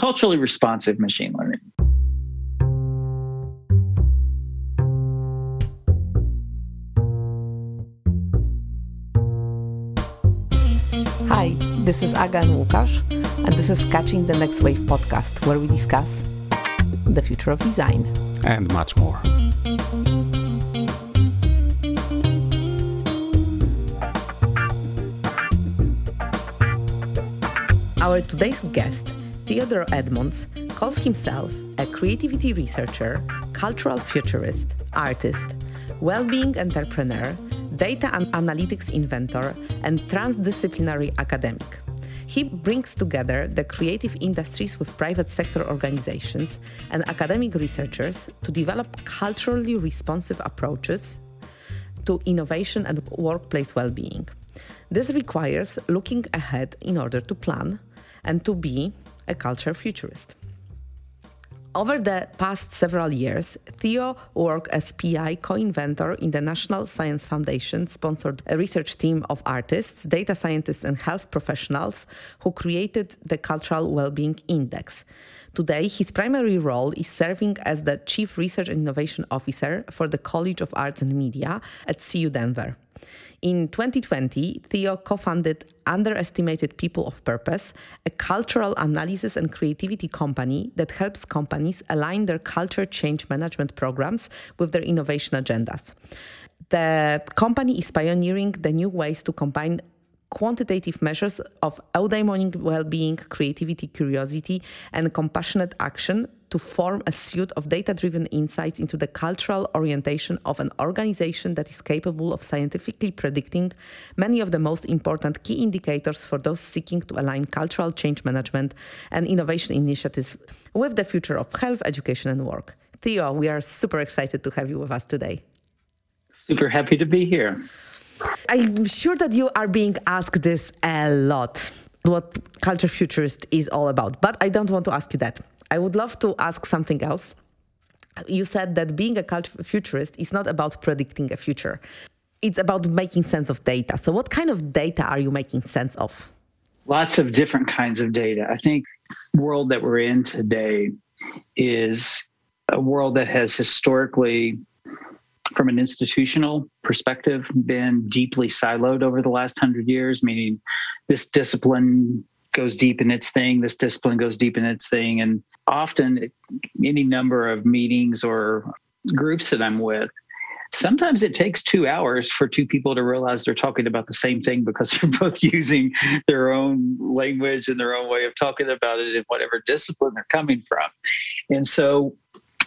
culturally responsive machine learning. Hi, this is Aga and Łukasz, and this is Catching the Next Wave podcast, where we discuss the future of design and much more. Our today's guest, Theodore Edmonds, calls himself a creativity researcher, cultural futurist, artist, well being entrepreneur, data and analytics inventor, and transdisciplinary academic. He brings together the creative industries with private sector organizations and academic researchers to develop culturally responsive approaches to innovation and workplace well being. This requires looking ahead in order to plan and to be a culture futurist. Over the past several years, Theo worked as PI co inventor in the National Science Foundation sponsored a research team of artists, data scientists, and health professionals who created the Cultural Wellbeing Index. Today, his primary role is serving as the Chief Research and Innovation Officer for the College of Arts and Media at CU Denver. In 2020, Theo co founded Underestimated People of Purpose, a cultural analysis and creativity company that helps companies align their culture change management programs with their innovation agendas. The company is pioneering the new ways to combine quantitative measures of eudaimonic well-being, creativity, curiosity, and compassionate action to form a suite of data-driven insights into the cultural orientation of an organization that is capable of scientifically predicting many of the most important key indicators for those seeking to align cultural change management and innovation initiatives with the future of health, education, and work. Theo, we are super excited to have you with us today. Super happy to be here. I'm sure that you are being asked this a lot what culture futurist is all about, but I don't want to ask you that. I would love to ask something else. You said that being a culture futurist is not about predicting a future. It's about making sense of data. So what kind of data are you making sense of? Lots of different kinds of data. I think world that we're in today is a world that has historically from an institutional perspective, been deeply siloed over the last hundred years, meaning this discipline goes deep in its thing, this discipline goes deep in its thing. And often, any number of meetings or groups that I'm with, sometimes it takes two hours for two people to realize they're talking about the same thing because they're both using their own language and their own way of talking about it in whatever discipline they're coming from. And so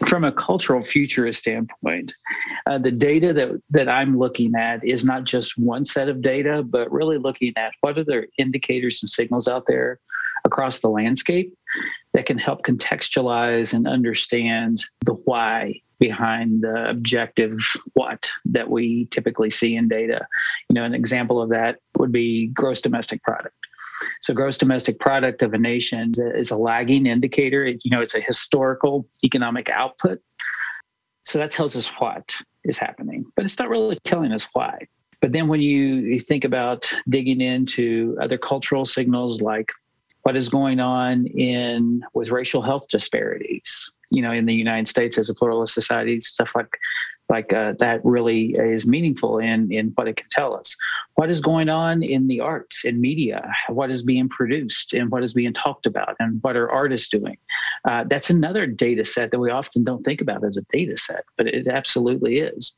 from a cultural futurist standpoint, uh, the data that, that I'm looking at is not just one set of data, but really looking at what are the indicators and signals out there across the landscape that can help contextualize and understand the why behind the objective what that we typically see in data. You know, an example of that would be gross domestic product. So gross domestic product of a nation is a lagging indicator. you know, it's a historical economic output. So that tells us what is happening, but it's not really telling us why. But then when you, you think about digging into other cultural signals like what is going on in with racial health disparities, you know, in the United States as a pluralist society, stuff like like uh, that really is meaningful in in what it can tell us what is going on in the arts and media what is being produced and what is being talked about and what are artists doing. Uh, that's another data set that we often don't think about as a data set but it absolutely is.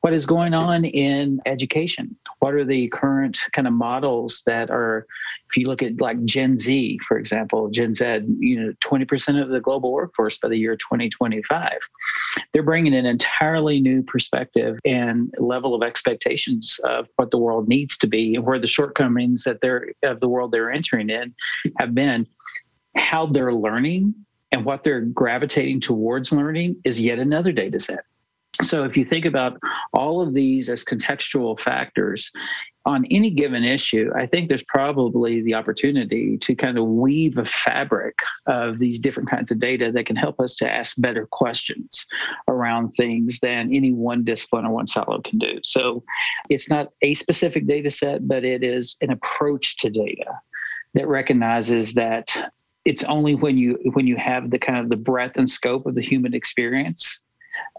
What is going on in education? What are the current kind of models that are if you look at like gen z for example gen z you know 20% of the global workforce by the year 2025 they're bringing an entirely new perspective and level of expectations of what the world needs to be and where the shortcomings that they're of the world they're entering in have been how they're learning and what they're gravitating towards learning is yet another data set. So if you think about all of these as contextual factors on any given issue, I think there's probably the opportunity to kind of weave a fabric of these different kinds of data that can help us to ask better questions around things than any one discipline or one silo can do. So it's not a specific data set, but it is an approach to data that recognizes that it's only when you when you have the kind of the breadth and scope of the human experience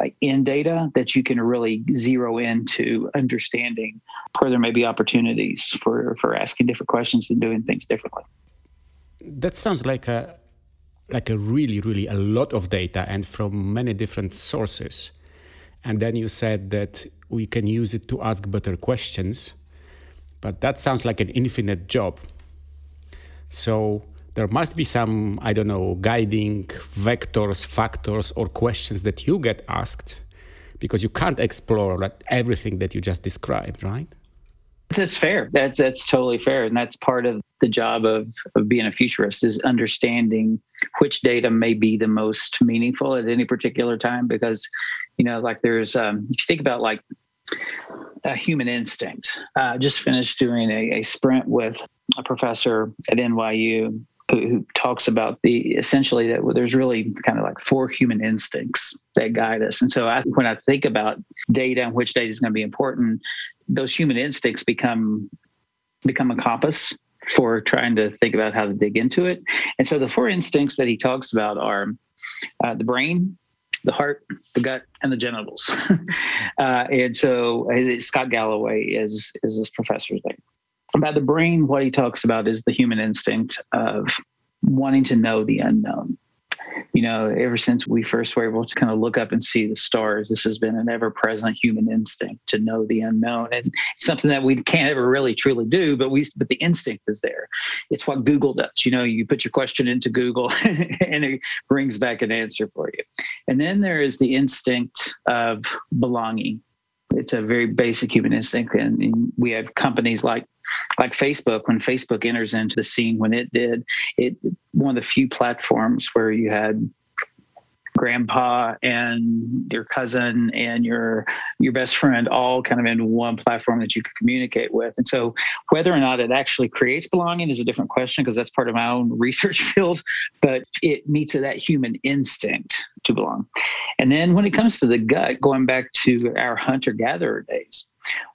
Uh, in data that you can really zero into understanding where there may be opportunities for for asking different questions and doing things differently. That sounds like a like a really really a lot of data and from many different sources. And then you said that we can use it to ask better questions but that sounds like an infinite job. So there must be some, I don't know, guiding vectors, factors, or questions that you get asked because you can't explore like, everything that you just described, right? That's fair. That's that's totally fair, and that's part of the job of, of being a futurist is understanding which data may be the most meaningful at any particular time. Because, you know, like there's um, if you think about like a human instinct. Uh, just finished doing a, a sprint with a professor at NYU who, talks about the essentially that there's really kind of like four human instincts that guide us. And so I, when I think about data and which data is going to be important, those human instincts become become a compass for trying to think about how to dig into it. And so the four instincts that he talks about are uh, the brain, the heart, the gut, and the genitals. uh, and so Scott Galloway is is this professor's name about the brain, what he talks about is the human instinct of wanting to know the unknown. You know, ever since we first were able to kind of look up and see the stars, this has been an ever present human instinct to know the unknown. And it's something that we can't ever really truly do, but we but the instinct is there. It's what Google does. You know, you put your question into Google and it brings back an answer for you. And then there is the instinct of belonging it's a very basic human instinct. And, we have companies like like facebook. When facebook enters into the scene when it did it one of the few platforms where you had grandpa and your cousin and your your best friend all kind of in one platform that you could communicate with and so whether or not it actually creates belonging is a different question because that's part of my own research field but it meets that human instinct to belong and then when it comes to the gut going back to our hunter gatherer days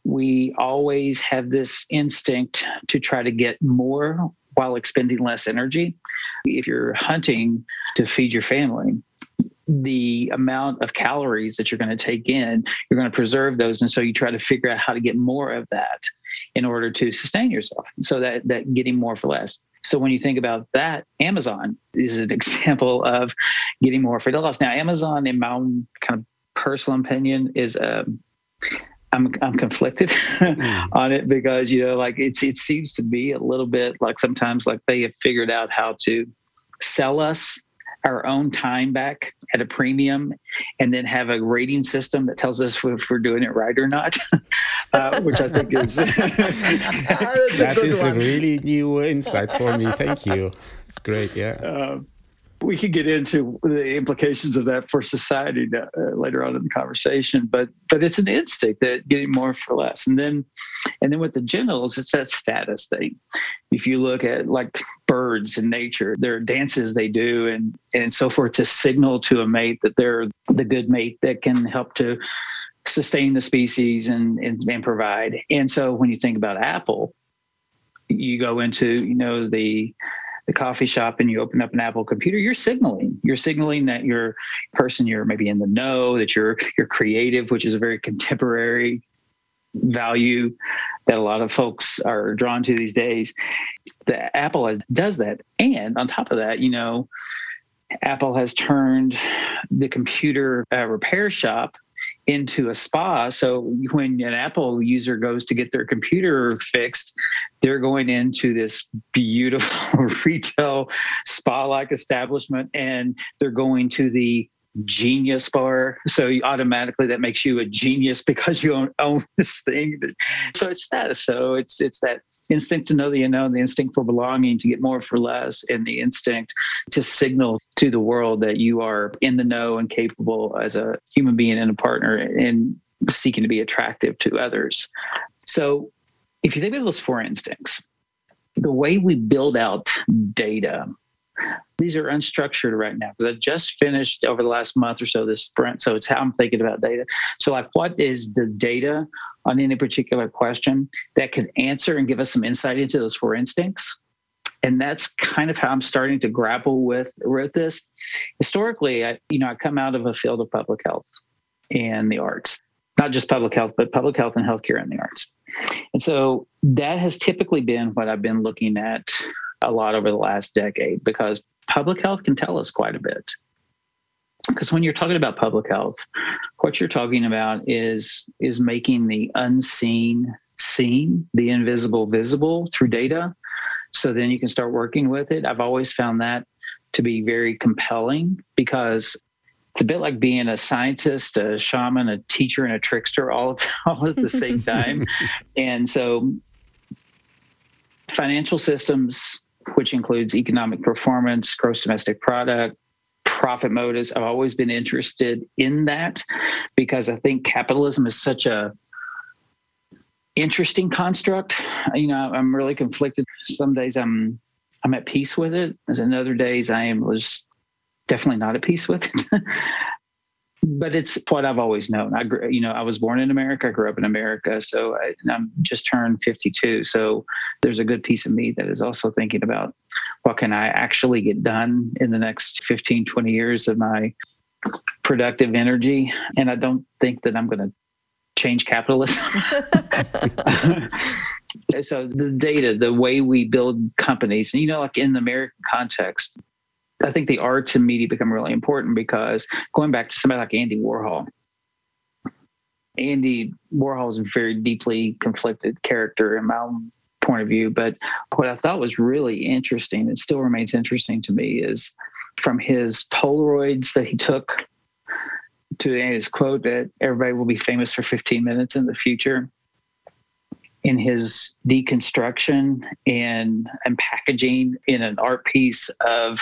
we always have this instinct to try to get more while expending less energy. If you're hunting to feed your family, the amount of calories that you're going to take in, you're going to preserve those. And so you try to figure out how to get more of that in order to sustain yourself. So that, that getting more for less. So when you think about that, Amazon is an example of getting more for less. Now, Amazon, in my own kind of personal opinion, is a um, I'm I'm conflicted mm. on it because you know like it's it seems to be a little bit like sometimes like they have figured out how to sell us our own time back at a premium and then have a rating system that tells us if we're doing it right or not, uh, which I think is. that is one. a really new insight for me. Thank you. It's great. Yeah. Um, we could get into the implications of that for society uh, later on in the conversation but but it's an instinct that getting more for less. And then and then with the genitals it's that status thing. If you look at like birds in nature there are dances they do and and so forth to signal to a mate that they're the good mate that can help to sustain the species and, and, and provide. And so when you think about apple you go into you know the the coffee shop and you open up an Apple computer, you're signaling. You're signaling that you're a person you're maybe in the know, that you're you're creative, which is a very contemporary value that a lot of folks are drawn to these days. The Apple does that. And on top of that, you know, Apple has turned the computer uh, repair shop into a spa. So when an Apple user goes to get their computer fixed, they're going into this beautiful retail spa like establishment and they're going to the genius bar. So automatically that makes you a genius because you own, own this thing. So it's status. So it's it's that instinct to know the unknown, the instinct for belonging, to get more for less, and the instinct to signal to the world that you are in the know and capable as a human being and a partner and seeking to be attractive to others. So if you think about those four instincts, the way we build out data these are unstructured right now because I just finished over the last month or so this sprint. So it's how I'm thinking about data. So, like, what is the data on any particular question that could answer and give us some insight into those four instincts? and that's kind of how I'm starting to grapple with with this. Historically, I, you know, I come out of a field of public health and the arts, not just public health, but public health and healthcare and the arts. And so that has typically been what I've been looking at a lot over the last decade because public health can tell us quite a bit. Because when you're talking about public health, what you're talking about is is making the unseen seen, the invisible visible through data. So then you can start working with it. I've always found that to be very compelling because it's a bit like being a scientist, a shaman, a teacher, and a trickster all, all at the same time. and so financial systems, which includes economic performance, gross domestic product, profit motives. I've always been interested in that because I think capitalism is such a interesting construct. You know, I'm really conflicted. Some days I'm I'm at peace with it. As in other days I am was definitely not at peace with it. but it's what I've always known. I, you know, I was born in America. I grew up in America. So I, am just turned 52. So there's a good piece of me that is also thinking about what can I actually get done in the next 15, 20 years of my productive energy. And I don't think that I'm going to change capitalism. so the data, the way we build companies, and you know, like in the American context, I think the arts and media become really important because going back to somebody like Andy Warhol, Andy Warhol is a very deeply conflicted character in my own point of view. But what I thought was really interesting, and still remains interesting to me, is from his Polaroids that he took to his quote that everybody will be famous for 15 minutes in the future in his deconstruction and and packaging in an art piece of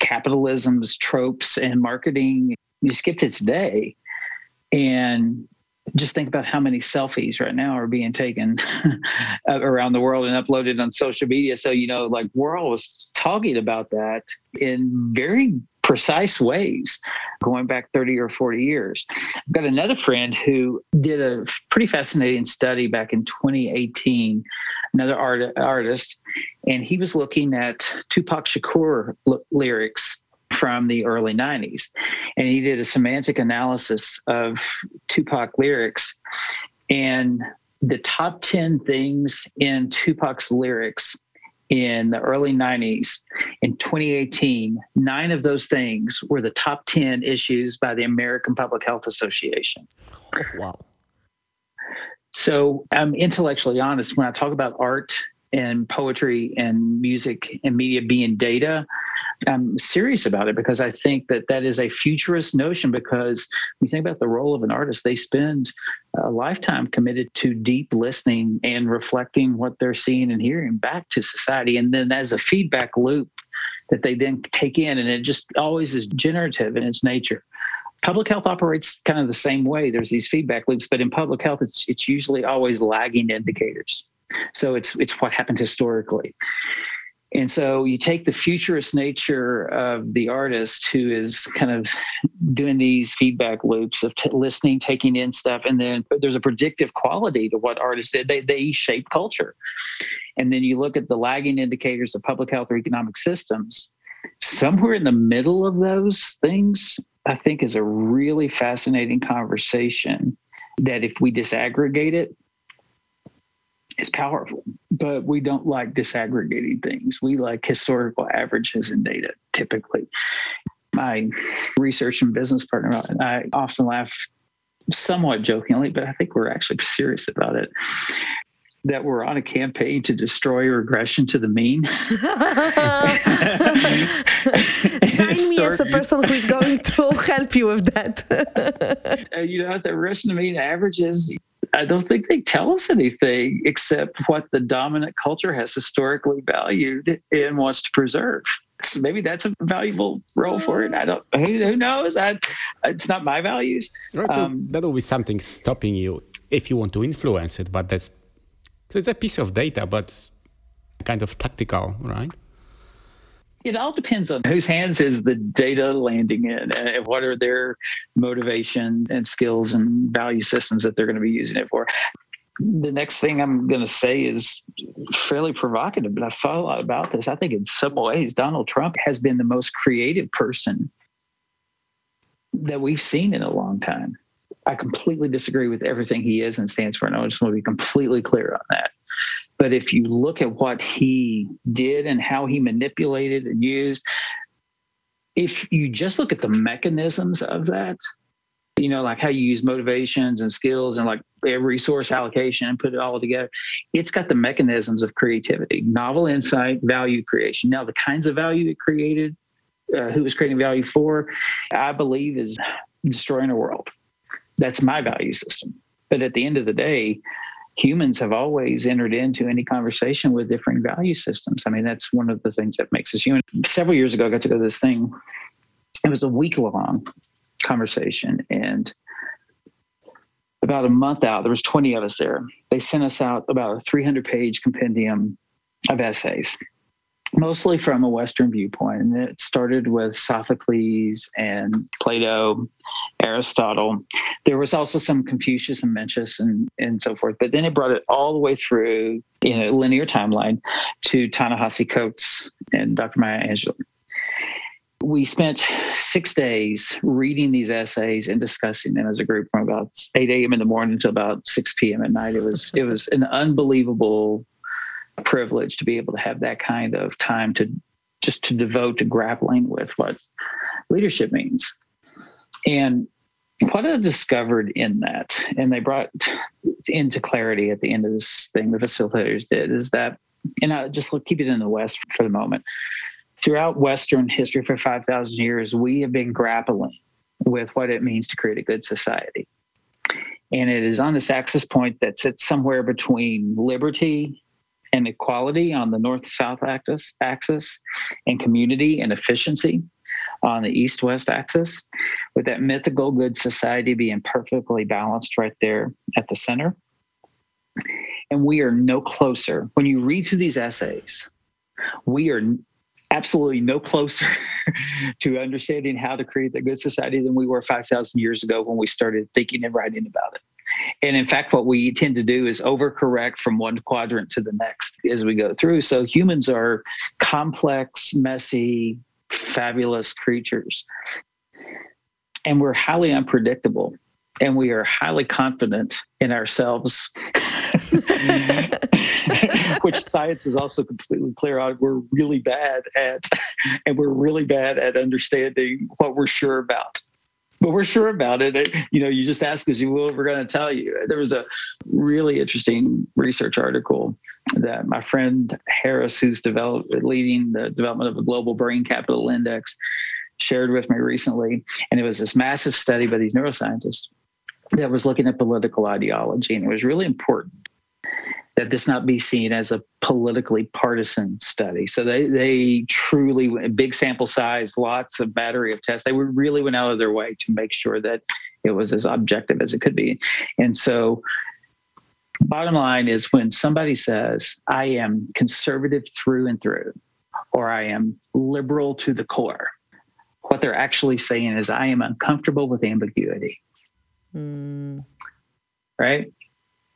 capitalism's tropes and marketing you skip to today and just think about how many selfies right now are being taken around the world and uploaded on social media. So you know like we're always talking about that in very precise ways going back 30 or 40 years. I've got another friend who did a pretty fascinating study back in 2018, another art, artist, and he was looking at Tupac Shakur l- lyrics from the early 90s. And he did a semantic analysis of Tupac lyrics. And the top 10 things in Tupac's lyrics in the early 90s. In 2018, nine of those things were the top 10 issues by the American Public Health Association. Oh, wow. So I'm intellectually honest when I talk about art and poetry and music and media being data, I'm serious about it because I think that that is a futurist notion. Because when you think about the role of an artist, they spend a lifetime committed to deep listening and reflecting what they're seeing and hearing back to society. And then as a feedback loop that they then take in, and it just always is generative in its nature public health operates kind of the same way there's these feedback loops but in public health it's it's usually always lagging indicators so it's it's what happened historically. And so you take the futurist nature of the artist who is kind of doing these feedback loops of t- listening, taking in stuff, and then there's a predictive quality to what artists did. They, they shape culture. And then you look at the lagging indicators of public health or economic systems. Somewhere in the middle of those things, I think is a really fascinating conversation that if we disaggregate it, is powerful, but we don't like disaggregating things. We like historical averages and data typically. My research and business partner and I often laugh somewhat jokingly, but I think we're actually serious about it. That we're on a campaign to destroy regression to the mean. Sign me as a person who is going to help you with that. uh, you know, the regression to mean averages I don't think they tell us anything except what the dominant culture has historically valued and wants to preserve. So maybe that's a valuable role for it. I don't. Who, who knows? I, it's not my values. Right, so um, that will be something stopping you if you want to influence it. But that's so it's a piece of data, but kind of tactical, right? It all depends on whose hands is the data landing in and what are their motivation and skills and value systems that they're going to be using it for the next thing I'm going to say is fairly provocative, but I've thought a lot about this. I think in some ways, Donald Trump has been the most creative person that we've seen in a long time. I completely disagree with everything he is and stands for, and I just want to be completely clear on that. But if you look at what he did and how he manipulated and used, if you just look at the mechanisms of that, you know, like how you use motivations and skills and like resource allocation and put it all together. It's got the mechanisms of creativity, novel insight, value creation. Now, the kinds of value it created, uh, who was creating value for, I believe is destroying the world. That's my value system. But at the end of the day, humans have always entered into any conversation with different value systems. I mean, that's one of the things that makes us human. Several years ago, I got to go to this thing. It was a week long conversation and about a month out there was 20 of us there they sent us out about a 300 page compendium of essays mostly from a western viewpoint and it started with sophocles and plato aristotle there was also some confucius and mencius and, and so forth but then it brought it all the way through in a linear timeline to ta-nehisi coates and dr maya angelou we spent six days reading these essays and discussing them as a group from about 8 a.m. in the morning to about 6 p.m. at night. It was it was an unbelievable privilege to be able to have that kind of time to just to devote to grappling with what leadership means. And what I discovered in that, and they brought into clarity at the end of this thing, the facilitators did, is that, and I just look, keep it in the West for the moment throughout Western history for 5,000 years, we have been grappling with what it means to create a good society. And it is on this axis point that sits somewhere between liberty and equality on the north south axis, axis and community and efficiency on the east west axis, with that mythical good society being perfectly balanced right there at the center. And we are no closer. When you read through these essays, we are absolutely no closer to understanding how to create the good society than we were 5,000 years ago when we started thinking and writing about it. And in fact, what we tend to do is overcorrect from one quadrant to the next as we go through. So humans are complex, messy, fabulous creatures. And we're highly unpredictable and we are highly confident in ourselves, mm-hmm. which science is also completely clear on. We're really bad at, and we're really bad at understanding what we're sure about. But we're sure about it. You know, you just ask us, you will, we're going to tell you. There was a really interesting research article that my friend Harris, who's developed leading the development of a global brain capital index, shared with me recently. And it was this massive study by these neuroscientists that was looking at political ideology. And it was really important that this not be seen as a politically partisan study. So they they truly big sample size, lots of battery of tests. They really went out of their way to make sure that it was as objective as it could be. And so bottom line is when somebody says I am conservative through and through or I am liberal to the core, what they're actually saying is I am uncomfortable with ambiguity. Mm. Right?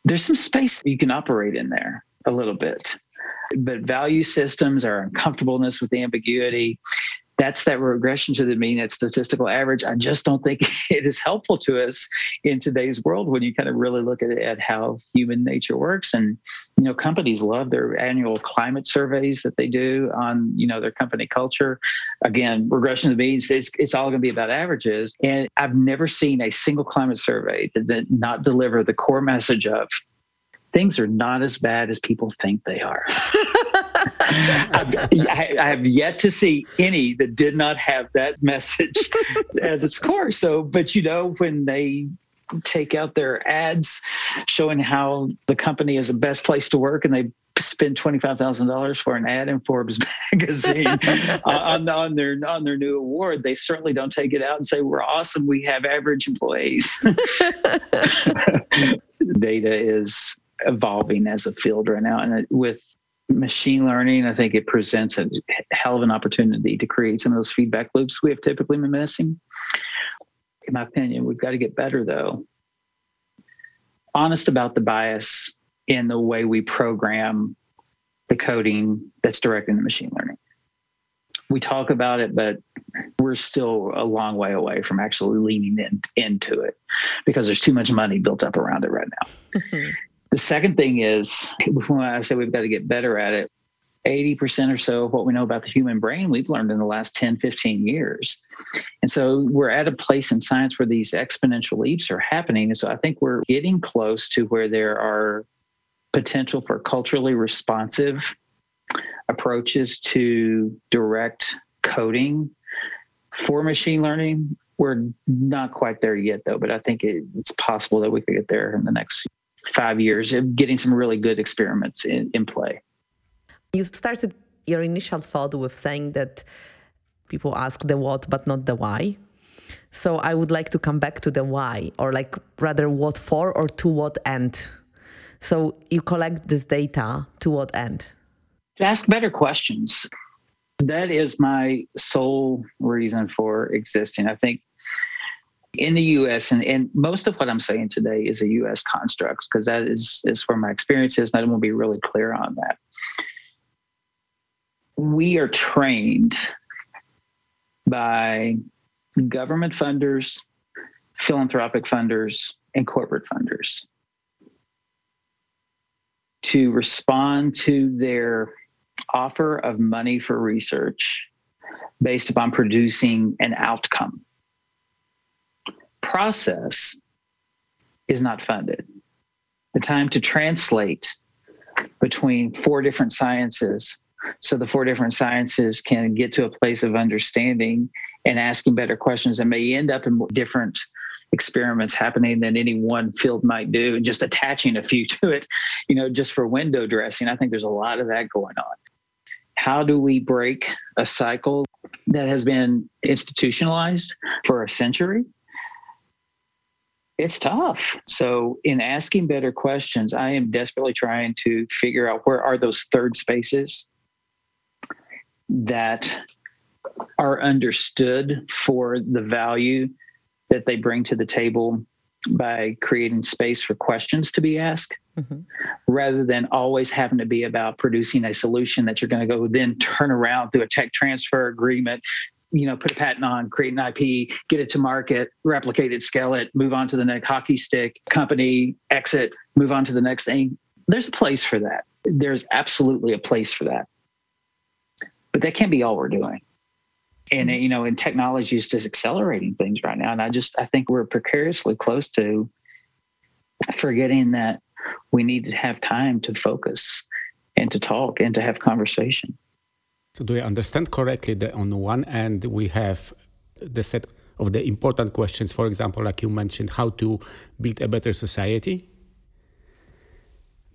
There's some space you can operate in there a little bit. But value systems are uncomfortableness with ambiguity that's that regression to the mean that statistical average. I just don't think it is helpful to us in today's world when you kind of really look at, at how human nature works. And you know companies love their annual climate surveys that they do on you know their company culture. Again regression to the means it's, it's all going to be about averages. And i've never seen a single climate survey that did not deliver the core message of things are not as bad as people think they are I, I, have yet to see any that did not have that message at its core. So, but you know, when they take out their ads showing how the company is the best place to work and they spend $25,000 for an ad in Forbes magazine uh, on, on their on their new award they certainly don't take it out and say we're awesome we have average employees data is evolving as a field right now and with machine learning, I think it presents a hell of an opportunity to create some of those feedback loops we have typically been missing. In my opinion, we've got to get better though honest about the bias in the way we program the coding that's directing the machine learning. We talk about it, but we're still a long way away from actually leaning in, into it because there's too much money built up around it right now. Mm-hmm. The second thing is when I say we've got to get better at it, 80% or so of what we know about the human brain we've learned in the last 10 15 years. And so we're at a place in science where these exponential leaps are happening and so i think we're getting close to where there are potential for culturally responsive approaches to direct coding for machine learning. We're not quite there yet though but i think it's possible that we could get there in the next five years of getting some really good experiments in, in play you started your initial thought with saying that people ask the what but not the why. So I would like to come back to the why, or like rather what for or to what end. So you collect this data to what end? To ask better questions. That is my sole reason for existing. I think in the US, and, and most of what I'm saying today is a US construct, because that is, is where my experience is, and I want to be really clear on that we are trained by government funders, philanthropic funders, and corporate funders to respond to their offer of money for research based upon producing an outcome. Process is not funded. The time to translate between four different sciences so the four different sciences can get to a place of understanding and asking better questions and may end up in different experiments happening than any one field might do and just attaching a few to it you know just for window dressing. I think there's a lot of that going on. How do we break a cycle that has been institutionalized for a century it's tough. So, in asking better questions, I am desperately trying to figure out where are those third spaces that are understood for the value that they bring to the table by creating space for questions to be asked mm-hmm. rather than always having to be about producing a solution that you're going to go then turn around through a tech transfer agreement you know put a patent on create an ip get it to market replicate it scale it move on to the next hockey stick company exit move on to the next thing. There's a place for that. There's absolutely a place for that. But that can't be all we're doing. And mm-hmm. you know and technology is just accelerating things right now. And i just i think we're precariously close to forgetting that we need to have time to focus and to talk and to have conversation so do i understand correctly that on one end we have the set of the important questions for example like you mentioned how to build a better society?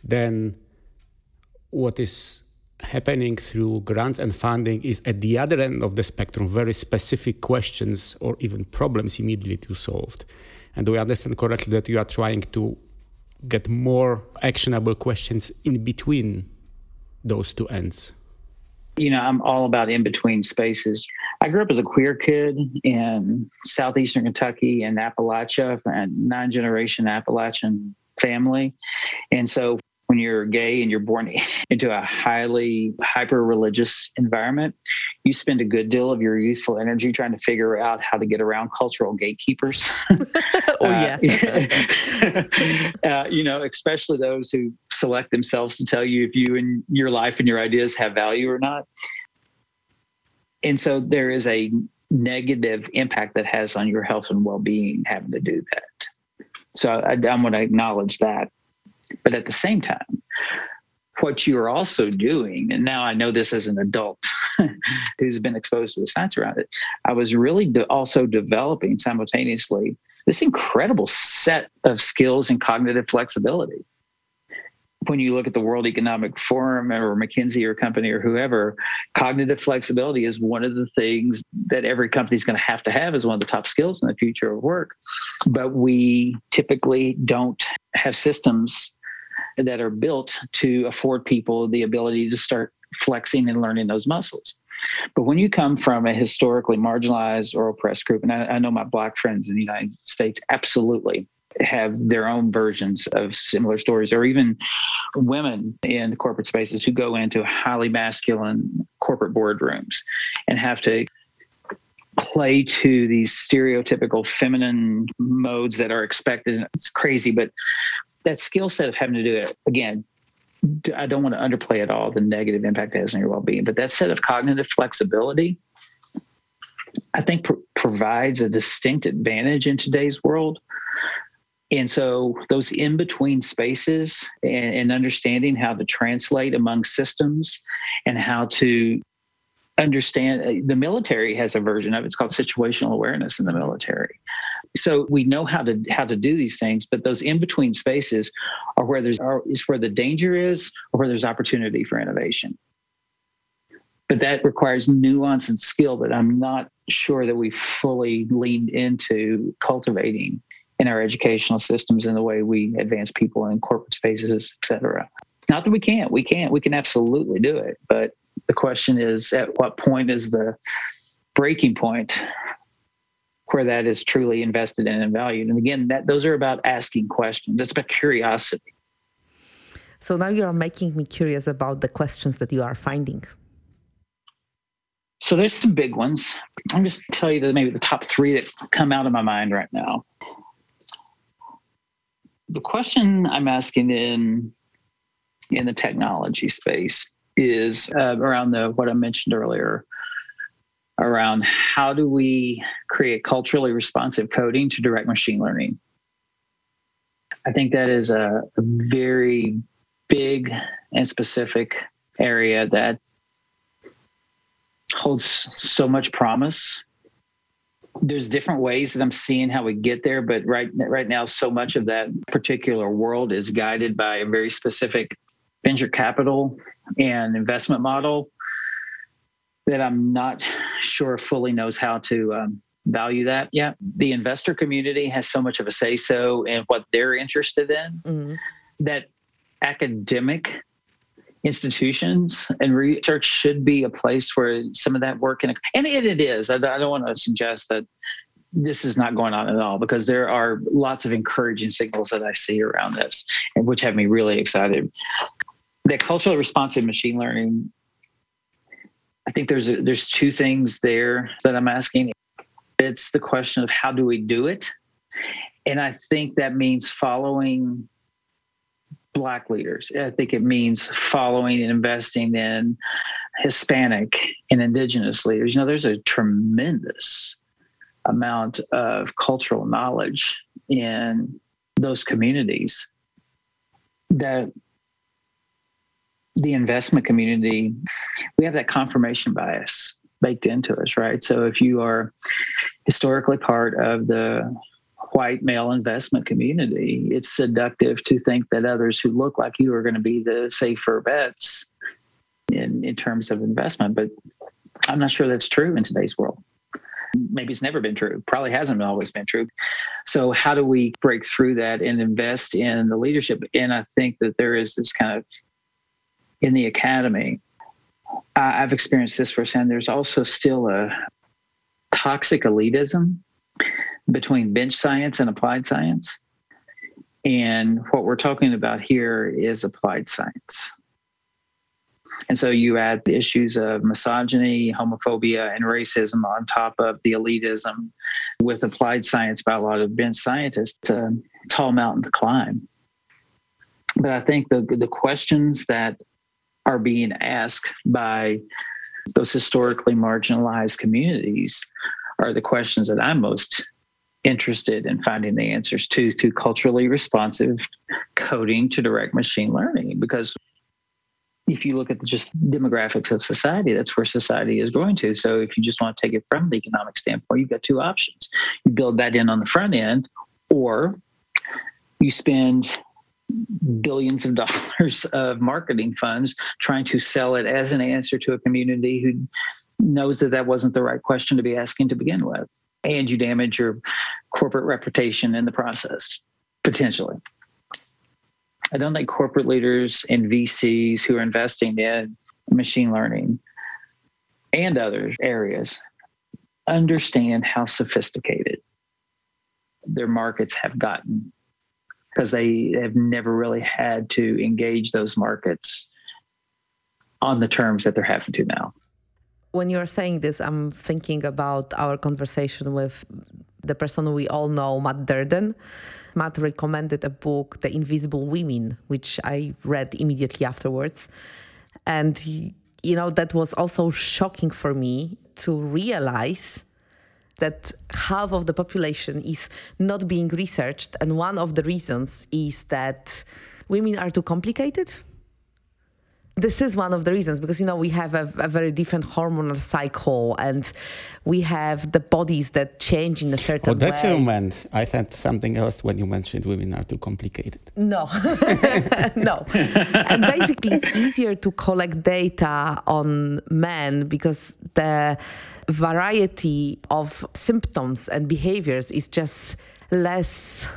Then what is happening through grants and funding is at the other end of the spectrum very specific questions or even problems immediately to solved. And do I understand correctly that you are trying to get more actionable questions in between those two ends you know i'm all about in between spaces. I grew up as a queer kid in southeastern kentucky and appalachia and nine generation appalachian family. And so when you're gay and you're born into a highly hyper religious environment, you spend a good deal of your useful energy trying to figure out how to get around cultural gatekeepers. oh, yeah. Uh, uh, you know, especially those who select themselves to tell you if you and your life and your ideas have value or not. And so there is a negative impact that has on your health and well being having to do that. So I, I'm going to acknowledge that. But at the same time, what you're also doing, and now I know this as an adult who's been exposed to the science around it, I was really de- also developing simultaneously this incredible set of skills and cognitive flexibility. When you look at the World Economic Forum or McKinsey or company or whoever, cognitive flexibility is one of the things that every company is going to have to have as one of the top skills in the future of work. But we typically don't have systems that are built to afford people the ability to start flexing and learning those muscles. But when you come from a historically marginalized or oppressed group, and I, I know my black friends in the United States absolutely have their own versions of similar stories, or even women in corporate spaces who go into highly masculine corporate boardrooms and have to play to these stereotypical feminine modes that are expected. It's crazy, but that skill set of having to do it again. I don't want to underplay at all the negative impact it has on your well-being, but that set of cognitive flexibility, I think, pr- provides a distinct advantage in today's world. And so those in between spaces and, and understanding how to translate among systems and how to understand uh, the military has a version of it. it's called situational awareness in the military. So we know how to how to do these things but those in between spaces are where there's are, is where the danger is or where there's opportunity for innovation. But that requires nuance and skill that i'm not sure that we fully leaned into cultivating in our educational systems in the way we advance people in corporate spaces et cetera. Not that we can't we can't we can absolutely do it but the question is at what point is the breaking point where that is truly invested in and valued? And again that those are about asking questions. It's about curiosity. So now you are making me curious about the questions that you are finding. So there's some big ones. I'm just tell you that maybe the top three that come out of my mind right now. The question i'm asking in in the technology space is uh, around the what I mentioned earlier around how do we create culturally responsive coding to direct machine learning. I think that is a, a very big and specific area that holds so much promise. There's different ways that I'm seeing how we get there, but right right now, so much of that particular world is guided by a very specific venture capital and investment model that I'm not sure fully knows how to um, value that yet. The investor community has so much of a say so in what they're interested in mm-hmm. that academic institutions and research should be a place where some of that work can, and it, it is. I, I don't want to suggest that this is not going on at all because there are lots of encouraging signals that I see around this, and which have me really excited the culturally responsive machine learning i think there's a, there's two things there that i'm asking. It's the question of how do we do it? And i think that means following black leaders. I think it means following and investing in hispanic and indigenous leaders. You know there's a tremendous amount of cultural knowledge in those communities that the investment community, we have that confirmation bias baked into us, right? So if you are historically part of the white male investment community, it's seductive to think that others who look like you are going to be the safer bets in, in terms of investment. But I'm not sure that's true in today's world. Maybe it's never been true. Probably hasn't always been true. So, how do we break through that and invest in the leadership? And I think that there is this kind of in the academy, I've experienced this firsthand. There's also still a toxic elitism between bench science and applied science. And what we're talking about here is applied science. And so you add the issues of misogyny, homophobia, and racism on top of the elitism with applied science by a lot of bench scientists. A tall mountain to climb. But I think the, the questions that are being asked by those historically marginalized communities are the questions that I'm most interested in finding the answers to through culturally responsive coding to direct machine learning. Because if you look at the just demographics of society that's where society is going to. So if you just want to take it from the economic standpoint you've got two options. You build that in on the front end or you spend billions of dollars of marketing funds trying to sell it as an answer to a community who knows that that wasn't the right question to be asking to begin with. And you damage your corporate reputation in the process potentially. I don't think corporate leaders and vcs who are investing in machine learning and other areas understand how sophisticated their markets have gotten because they have never really had to engage those markets on the terms that they're having to now. When you're saying this, I'm thinking about our conversation with the person we all know, Matt Durden. Matt recommended a book, The Invisible Women, which I read immediately afterwards. And, you know, that was also shocking for me to realize that half of the population is not being researched. And one of the reasons is that women are too complicated this is one of the reasons because you know we have a, a, very different hormonal cycle and we have the bodies that change in a certain oh, that's way. what you meant. I thought something else when you mentioned women are too complicated. No, no. and basically, it's easier to collect data on men because the variety of symptoms and behaviors is just less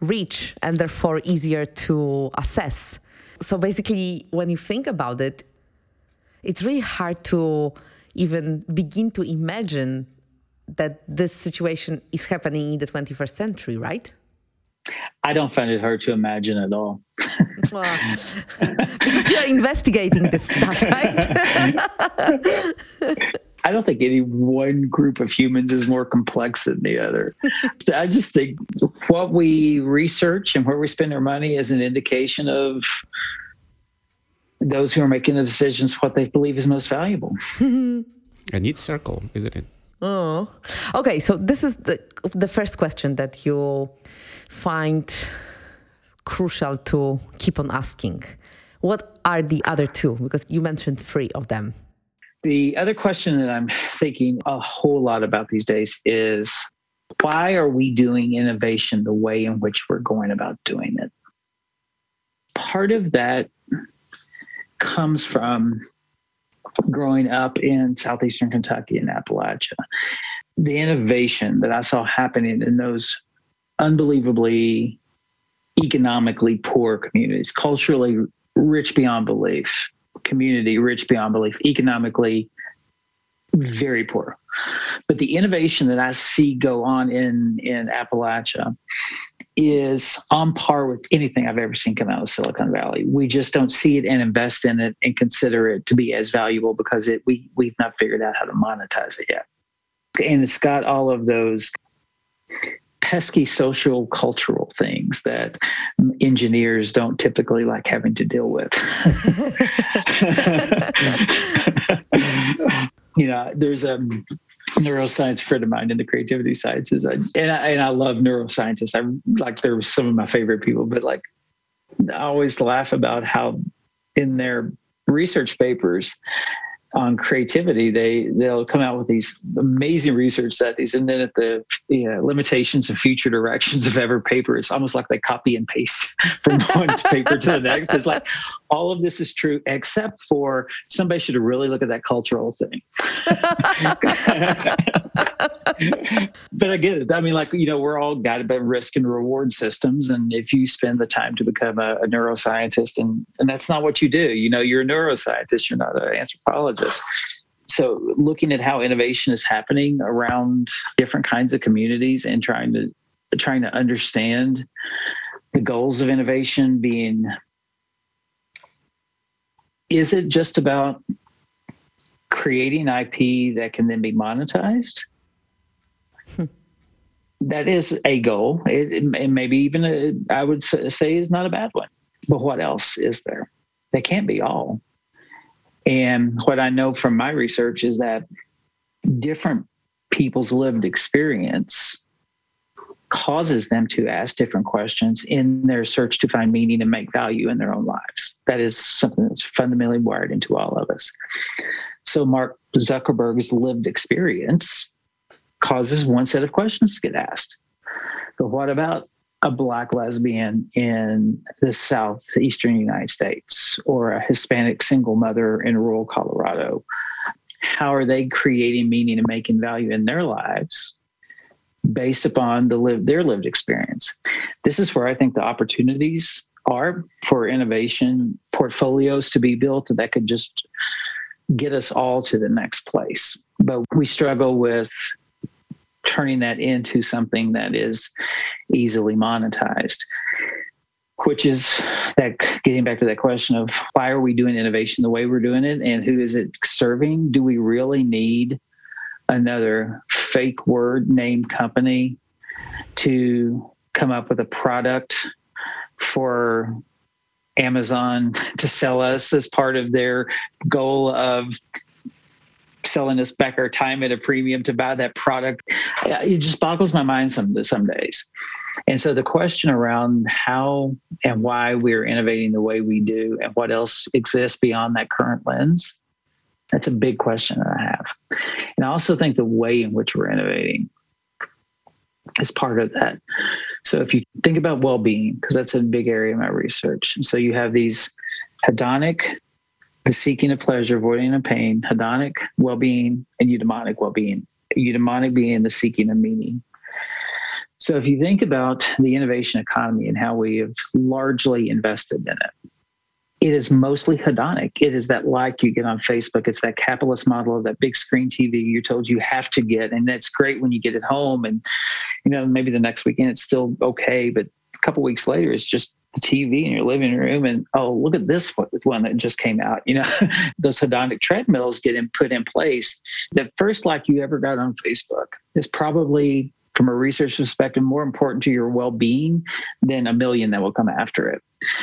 rich and therefore easier to assess so basically, when you think about it, it's really hard to even begin to imagine that this situation is happening in the 21st century, right? I don't find it hard to imagine at all. well, because you're investigating this stuff, right? I don't think any one group of humans is more complex than the other. I just think what we research and where we spend our money is an indication of those who are making the decisions what they believe is most valuable. A neat circle, isn't it? Oh, okay. So this is the the first question that you find crucial to keep on asking. What are the other two? Because you mentioned three of them. The other question that I'm thinking a whole lot about these days is why are we doing innovation the way in which we're going about doing it? Part of that comes from growing up in southeastern Kentucky and Appalachia. The innovation that I saw happening in those unbelievably economically poor communities, culturally rich beyond belief, community rich beyond belief, economically very poor. But the innovation that I see go on in in Appalachia is on par with anything I've ever seen come out of Silicon Valley. We just don't see it and invest in it and consider it to be as valuable because it we we've not figured out how to monetize it yet. And it's got all of those pesky social cultural things that engineers don't typically like having to deal with. you know, there's a neuroscience friend of mine in the creativity sciences, and I, and I love neuroscientists. I like they're some of my favorite people, but like I always laugh about how in their research papers on creativity, they they'll come out with these amazing research studies, and then at the you uh, know, limitations and future directions of every paper, it's almost like they copy and paste from one paper to the next. It's like all of this is true except for somebody should really look at that cultural thing. but I get it. I mean, like you know, we're all guided by risk and reward systems, and if you spend the time to become a, a neuroscientist, and and that's not what you do. You know, you're a neuroscientist. You're not an anthropologist. So, looking at how innovation is happening around different kinds of communities and trying to trying to understand the goals of innovation being is it just about creating IP that can then be monetized? Hmm. that is a goal. It, it, maybe even a, I would say is not a bad one. But what else is there? They can't be all. And what I know from my research is that different people's lived experience causes them to ask different questions in their search to find meaning and make value in their own lives. That is something that's fundamentally wired into all of us. So, Mark Zuckerberg's lived experience causes one set of questions to get asked. But what about a black lesbian in the southeastern United States or a Hispanic single mother in rural Colorado? How are they creating meaning and making value in their lives based upon the live, their lived experience? This is where I think the opportunities are for innovation portfolios to be built that could just get us all to the next place. But we struggle with turning that into something that is easily monetized which is that getting back to that question of why are we doing innovation the way we're doing it and who is it serving? Do we really need another fake word name company to come up with a product for Amazon to sell us as part of their goal of selling us back our time at a premium to buy that product. Uh, it just boggles my mind some some days. And so the question around how and why we're innovating the way we do and what else exists beyond that current lens, that's a big question that I have. And I also think the way in which we're innovating is part of that. So if you think about well-being, because that's a big area of my research. And so you have these hedonic, the seeking of pleasure, avoiding of pain, hedonic well-being, and eudaimonic well-being. Eudaimonic being the seeking of meaning. So if you think about the innovation economy and how we have largely invested in it, it is mostly hedonic. It is that like you get on Facebook. It's that capitalist model of that big screen TV you're told you have to get. And that's great when you get it home. And, you know, maybe the next weekend it's still okay. But a couple weeks later, it's just the TV in your living room. And, oh, look at this one that just came out. You know, those hedonic treadmills get in, put in place. The first like you ever got on Facebook is probably from a research perspective more important to your well-being than a million that will come after it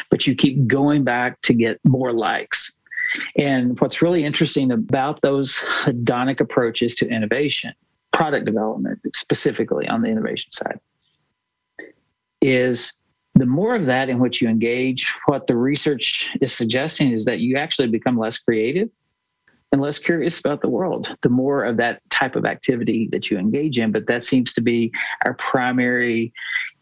but you keep going back to get more likes and what's really interesting about those hedonic approaches to innovation product development specifically on the innovation side is the more of that in which you engage what the research is suggesting is that you actually become less creative and less curious about the world, the more of that type of activity that you engage in. But that seems to be our primary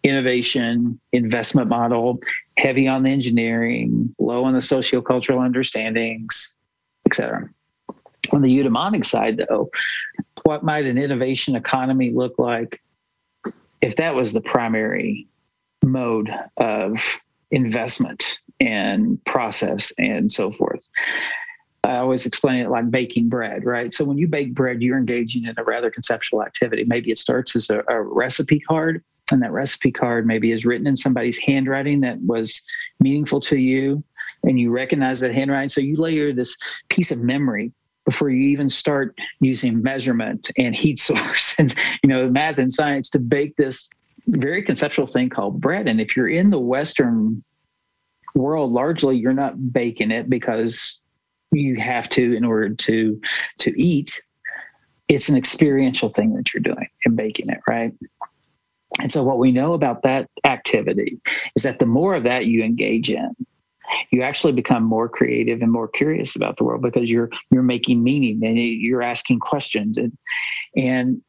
innovation investment model, heavy on the engineering, low on the sociocultural understandings, et cetera. On the eudaimonic side, though, what might an innovation economy look like if that was the primary mode of investment and process and so forth? I always explain it like baking bread, right? So when you bake bread, you're engaging in a rather conceptual activity. Maybe it starts as a, a, recipe card, and that recipe card maybe is written in somebody's handwriting that was meaningful to you, and you recognize that handwriting. So you layer this piece of memory before you even start using measurement and heat source and you know math and science to bake this very conceptual thing called bread. And if you're in the Western world, largely you're not baking it because you have to in order to to eat. It's an experiential thing that you're doing and baking it right? And so what we know about that activity is that the more of that you engage in you actually become more creative and more curious about the world because you're you're making meaning and you're asking questions. And and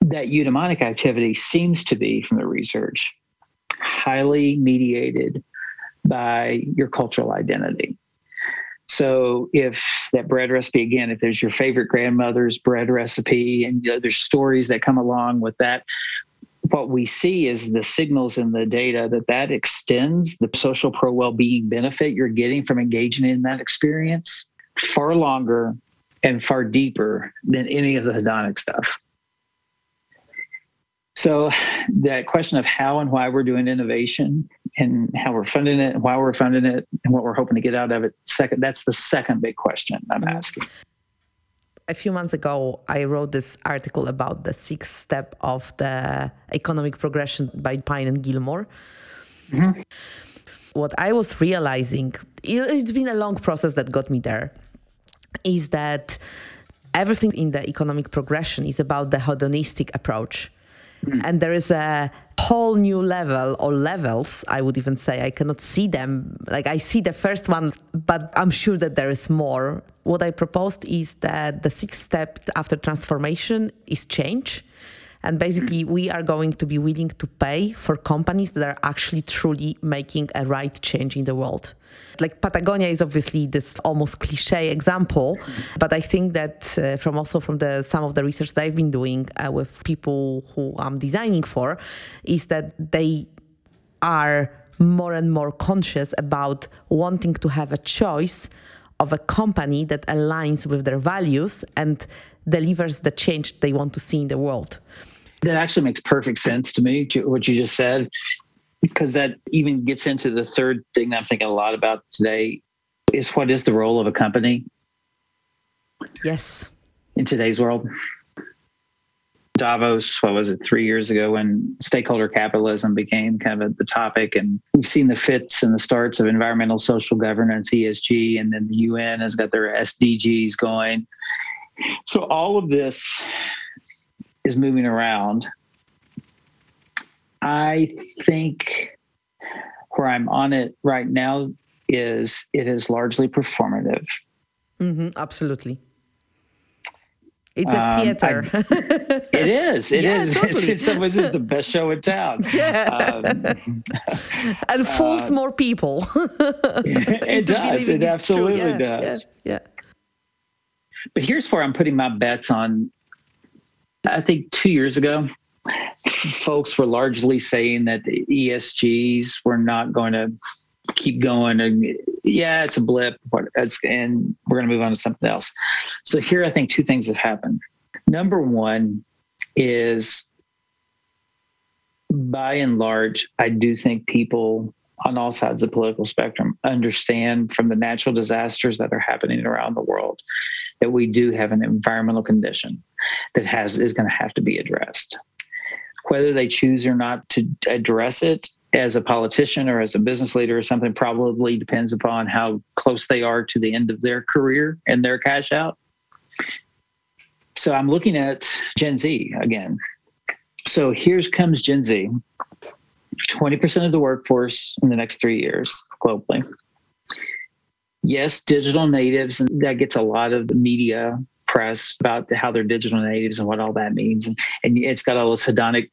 that eudaimonic activity seems to be from the research highly mediated by your cultural identity so if that bread recipe again, if there's your favorite grandmother's bread recipe, and you know, there's stories that come along with that, what we see is the signals in the data that that extends the social pro well-being benefit you're getting from engaging in that experience far longer and far deeper than any of the hedonic stuff. So that question of how and why we're doing innovation and how we're funding it and why we're funding it and what we're hoping to get out of it second that's the second big question I'm mm-hmm. asking. A few months ago, I wrote this article about the sixth step of the economic progression by Pine and Gilmore. Mm-hmm. What I was realizing, it's been a long process that got me there, is that everything in the economic progression is about the hedonistic approach Mm. And there is a whole new level or levels, I would even say. I cannot see them. Like I see the first one, but I'm sure that there is more. What I proposed is that the sixth step after transformation is change. And basically, we are going to be willing to pay for companies that are actually truly making a right change in the world. Like Patagonia is obviously this almost cliche example, but I think that uh, from also from the some of the research that I've been doing uh, with people who I'm designing for, is that they are more and more conscious about wanting to have a choice of a company that aligns with their values and delivers the change they want to see in the world. That actually makes perfect sense to me, to what you just said, because that even gets into the third thing that I'm thinking a lot about today is what is the role of a company? Yes. In today's world. Davos, what was it, three years ago when stakeholder capitalism became kind of the topic. And we've seen the fits and the starts of environmental social governance, ESG, and then the UN has got their SDGs going. So all of this is moving around. I think where I'm on it right now is it is largely performative. Mm-hmm, absolutely. It's a um, theater. Um, it is. It yeah, is. Totally. Some ways, it's the best show in town. Yeah. Um, and fools uh, more people. it does. It absolutely does. Yeah, yeah. But here's where I'm putting my bets on. I think two years ago, folks were largely saying that the ESGs were not going to keep going. And yeah it's a blip but it's and we're going to move on to something else. So here i think two things have happened number one is by and large i do think people on all sides of the political spectrum understand from the natural disasters that are happening around the world that we do have an environmental condition that has is going to have to be addressed whether they choose or not to address it as a politician or as a business leader or something probably depends upon how close they are to the end of their career and their cash out. So I'm looking at Gen Z again. So here's comes Gen Z, 20% of the workforce in the next three years globally. Yes, digital natives, and that gets a lot of the media press about how they're digital natives and what all that means. And, and it's got all those hedonic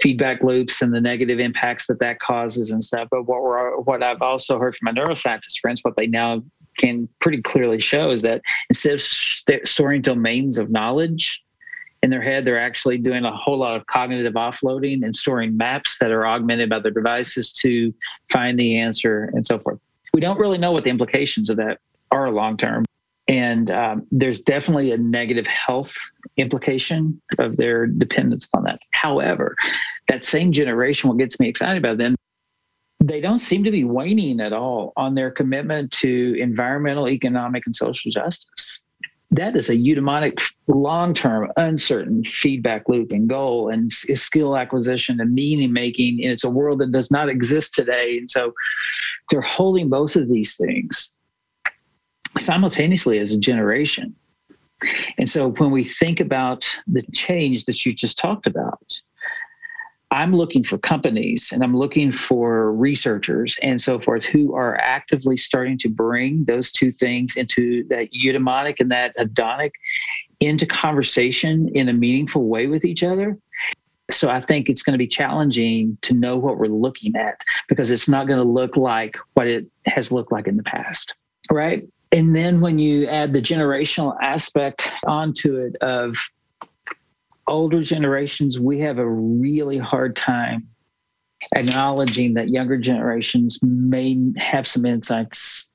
feedback loops and the negative impacts that that causes and stuff. But what we're what I've also heard from my neuroscientist friends, what they now can pretty clearly show is that instead of st- storing domains of knowledge in their head, they're actually doing a whole lot of cognitive offloading and storing maps that are augmented by their devices to find the answer and so forth. We don't really know what the implications of that are long term. And um, there's definitely a negative health implication of their dependence on that. However, that same generation, what gets me excited about them, they don't seem to be waning at all on their commitment to environmental, economic, and social justice. That is a eudaimonic, long term, uncertain feedback loop and goal and skill acquisition and meaning making. And it's a world that does not exist today. And so they're holding both of these things simultaneously as a generation. And so when we think about the change that you just talked about, I'm looking for companies and I'm looking for researchers and so forth who are actively starting to bring those two things into that eudaimonic and that hedonic into conversation in a meaningful way with each other. So I think it's going to be challenging to know what we're looking at because it's not going to look like what it has looked like in the past. Right. And then when you add the generational aspect onto it of older generations, we have a really hard time acknowledging that younger generations may have some insights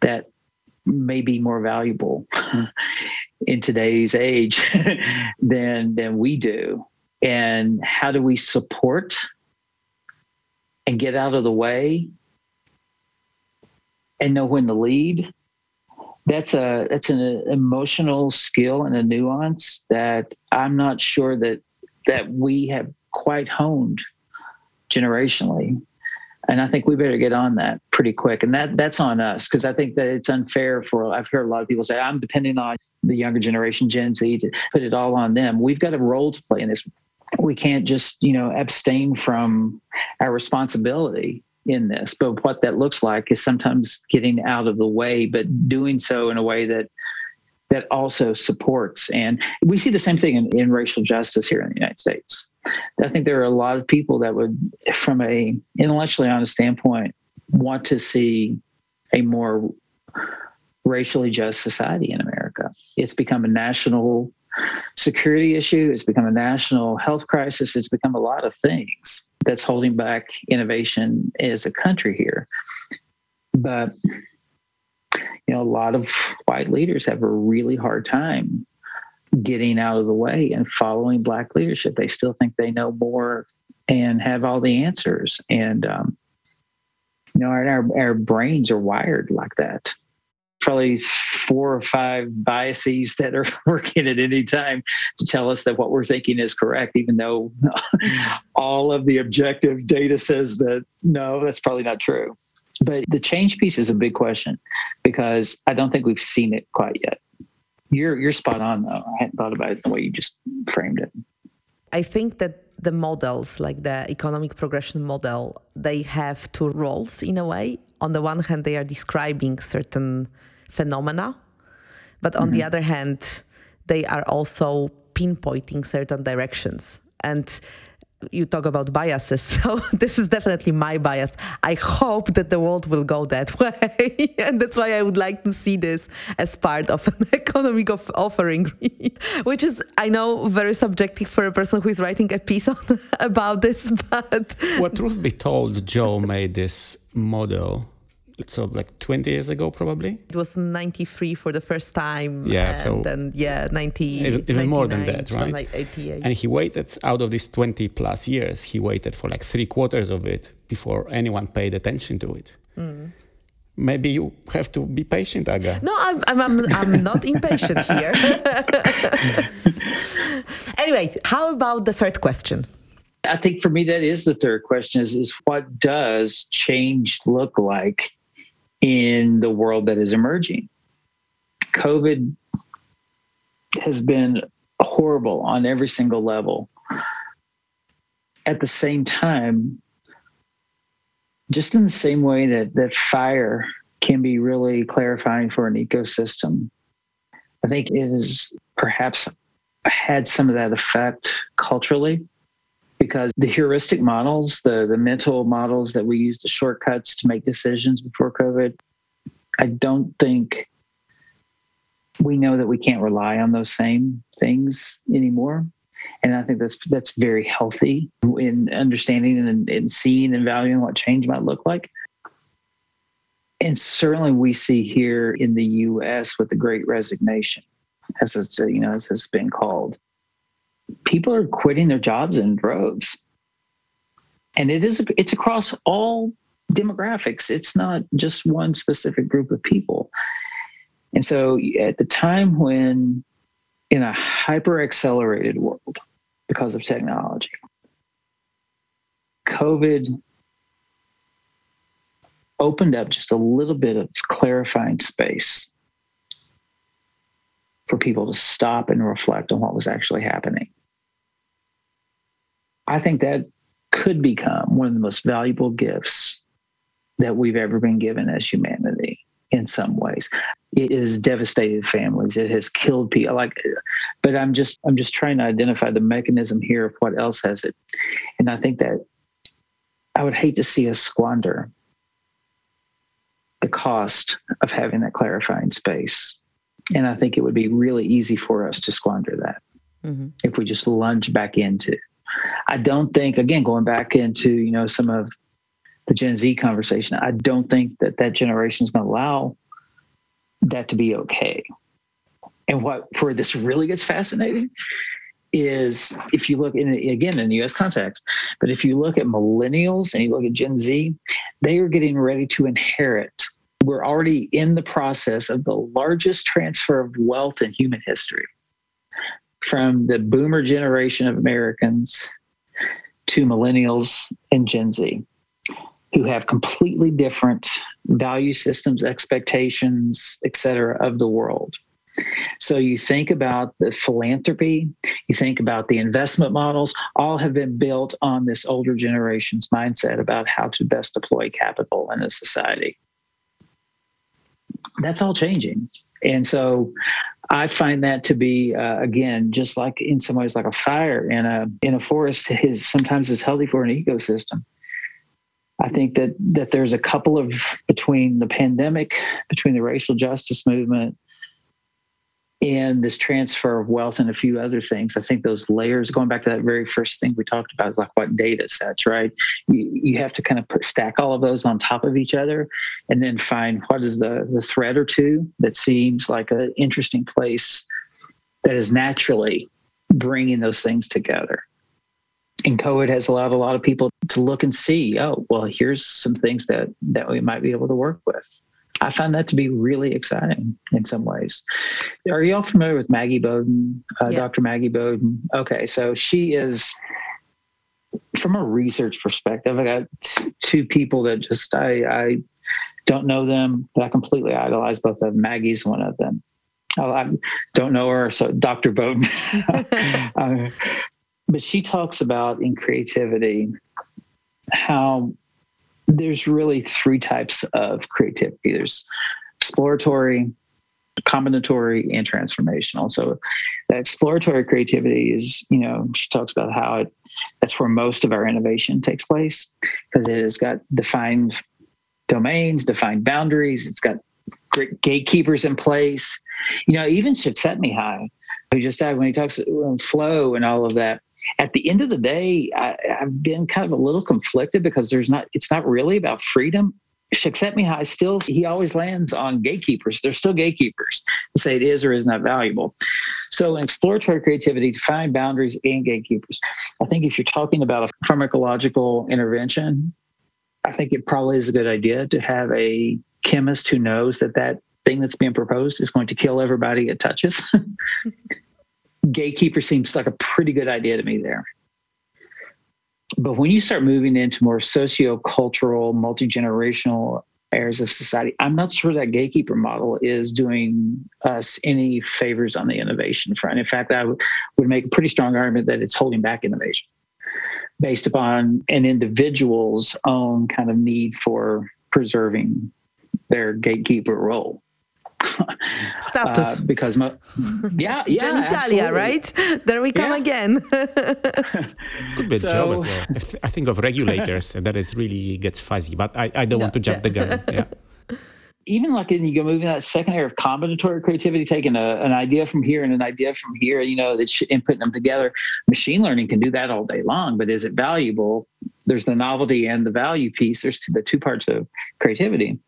that may be more valuable hmm. in today's age than than we do. And how do we support and get out of the way and know when to lead that's a that's an emotional skill and a nuance that I'm not sure that that we have quite honed generationally. And I think we better get on that pretty quick. And that that's on us because I think that it's unfair for I've heard a lot of people say I'm depending on the younger generation, Gen Z, to put it all on them. We've got a role to play in this. We can't just, you know, abstain from our responsibility in this. But what that looks like is sometimes getting out of the way, but doing so in a way that that also supports. And we see the same thing in, in racial justice here in the United States. I think there are a lot of people that would, from a intellectually honest standpoint, want to see a more racially just society in America. It's become a national security issue. It's become a national health crisis. It's become a lot of things that's holding back innovation as a country here. But you know, a lot of white leaders have a really hard time getting out of the way and following black leadership. They still think they know more and have all the answers. And um, you know, our, our brains are wired like that. Probably four or five biases that are working at any time to tell us that what we're thinking is correct, even though all of the objective data says that no, that's probably not true. But the change piece is a big question because I don't think we've seen it quite yet. You're you're spot on though. I hadn't thought about it the way you just framed it. I think that the models, like the economic progression model, they have two roles in a way. On the one hand, they are describing certain phenomena, but on mm-hmm. the other hand, they are also pinpointing certain directions. And you talk about biases. So this is definitely my bias. I hope that the world will go that way. and that's why I would like to see this as part of an economic of offering, which is, I know, very subjective for a person who is writing a piece on, about this. But what truth be told, Joe made this model so like 20 years ago probably? It was 93 for the first time yeah and so then yeah 90 even, even more than that right? like 88 and he waited out of these 20 plus years he waited for like three quarters of it before anyone paid attention to it. Mm. maybe you have to be patient aga. No i'm i'm, I'm, I'm not impatient here. Anyway how about the third question? I think for me, that is the third question is, is what does change look like in the world that is emerging. COVID has been horrible on every single level. At the same time, just in the same way that, that fire can be really clarifying for an ecosystem, I think it has perhaps had some of that effect culturally because the heuristic models, the, the mental models that we use, the shortcuts to make decisions before COVID, I don't think we know that we can't rely on those same things anymore. And I think that's that's very healthy in understanding and, and seeing and valuing what change might look like. And certainly we see here in the US with the great resignation, as it's you know, as it's been called people are quitting their jobs in droves. And it is it's across all demographics. It's not just one specific group of people. And so at the time when in a hyper accelerated world because of technology, COVID opened up just a little bit of clarifying space for people to stop and reflect on what was actually happening. I think that could become one of the most valuable gifts that we've ever been given as humanity in some ways. It has devastated families. It has killed people. Like, but I'm just I'm just trying to identify the mechanism here of what else has it. And I think that I would hate to see us squander the cost of having that clarifying space. And I think it would be really easy for us to squander that mm-hmm. if we just lunge back into I don't think, again, going back into you know some of the Gen Z conversation, I don't think that that generation is going to allow that to be okay. And what where this really gets fascinating is if you look in again in the U.S. context, but if you look at millennials and you look at Gen Z, they are getting ready to inherit. We're already in the process of the largest transfer of wealth in human history from the boomer generation of Americans to millennials and Gen Z who have completely different value systems, expectations, et cetera, of the world. So you think about the philanthropy, you think about the investment models, all have been built on this older generation's mindset about how to best deploy capital in a society. That's all changing. And so I find that to be uh, again just like in some ways like a fire in a in a forest is sometimes is healthy for an ecosystem. I think that that there's a couple of between the pandemic, between the racial justice movement, and this transfer of wealth and a few other things. I think those layers, going back to that very first thing we talked about, is like what data sets, right? You, you have to kind of put, stack all of those on top of each other and then find what is the, the thread or two that seems like an interesting place that is naturally bringing those things together. And COVID has allowed a lot of people to look and see, oh, well, here's some things that that we might be able to work with. I find that to be really exciting in some ways. Are you all familiar with Maggie Boden, uh, yeah. Dr. Maggie Boden? Okay, so she is, from a research perspective, I got t- two people that just I, I don't know them, but I completely idolize both of them. Maggie's one of them. Oh, I don't know her, so Dr. Boden. uh, but she talks about in creativity how there's really three types of creativity there's exploratory, combinatory, and transformational. So, the exploratory creativity is, you know, she talks about how it that's where most of our innovation takes place because it has got defined domains, defined boundaries, it's got great gatekeepers in place. You know, even Csikszentmihalyi, who just died, when he talks um, flow and all of that, at the end of the day, I, have been kind of a little conflicted because there's not, it's not really about freedom. Csikszentmihalyi still, he always lands on gatekeepers. They're still gatekeepers to say it is or is not valuable. So, in exploratory creativity, define boundaries and gatekeepers. I think if you're talking about a pharmacological intervention, I think it probably is a good idea to have a chemist who knows that that thing that's being proposed is going to kill everybody it touches. gatekeeper seems like a pretty good idea to me there. But when you start moving into more socio-cultural, multi-generational areas of society, I'm not sure that gatekeeper model is doing us any favors on the innovation front. In fact, I would make a pretty strong argument that it's holding back innovation based upon an individual's own kind of need for preserving their gatekeeper role. Status. Uh, because, mo- yeah, yeah. Italia, right? There we come yeah. again. Could be a so, job as well. I think of regulators, and that is really gets fuzzy, but I, I don't want to jump yeah. the gun. Yeah. Even like in, you go moving that second area of combinatory creativity, taking a, an idea from here and an idea from here, you know, that's and putting them together. Machine learning can do that all day long, but is it valuable? There's the novelty and the value piece. There's the two parts of creativity.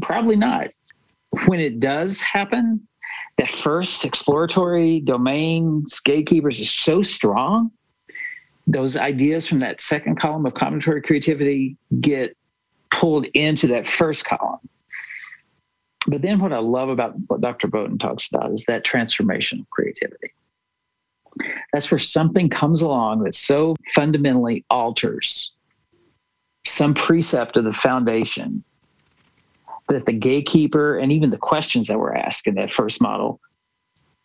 Probably not when it does happen, that first exploratory domain gatekeepers is so strong. Those ideas from that second column of combinatory creativity get pulled into that first column. But then what I love about what Dr. Boden talks about is that transformation of creativity. That's where something comes along that so fundamentally alters some precept of the foundation that the gatekeeper and even the questions that were asked in that first model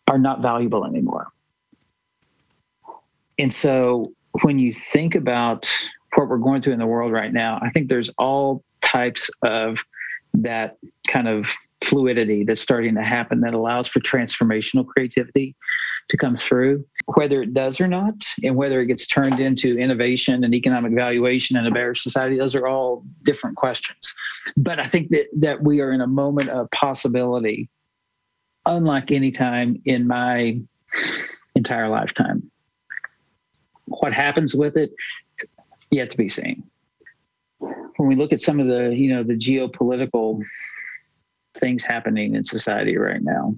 are not valuable anymore. And so when you think about what we're going through in the world right now, I think there's all types of that kind of fluidity that's starting to happen that allows for transformational creativity to come through, whether it does or not, and whether it gets turned into innovation and economic valuation in a better society, those are all different questions. But I think that, that we are in a moment of possibility, unlike any time in my entire lifetime. What happens with it, yet to be seen. When we look at some of the, you know, the geopolitical things happening in society right now,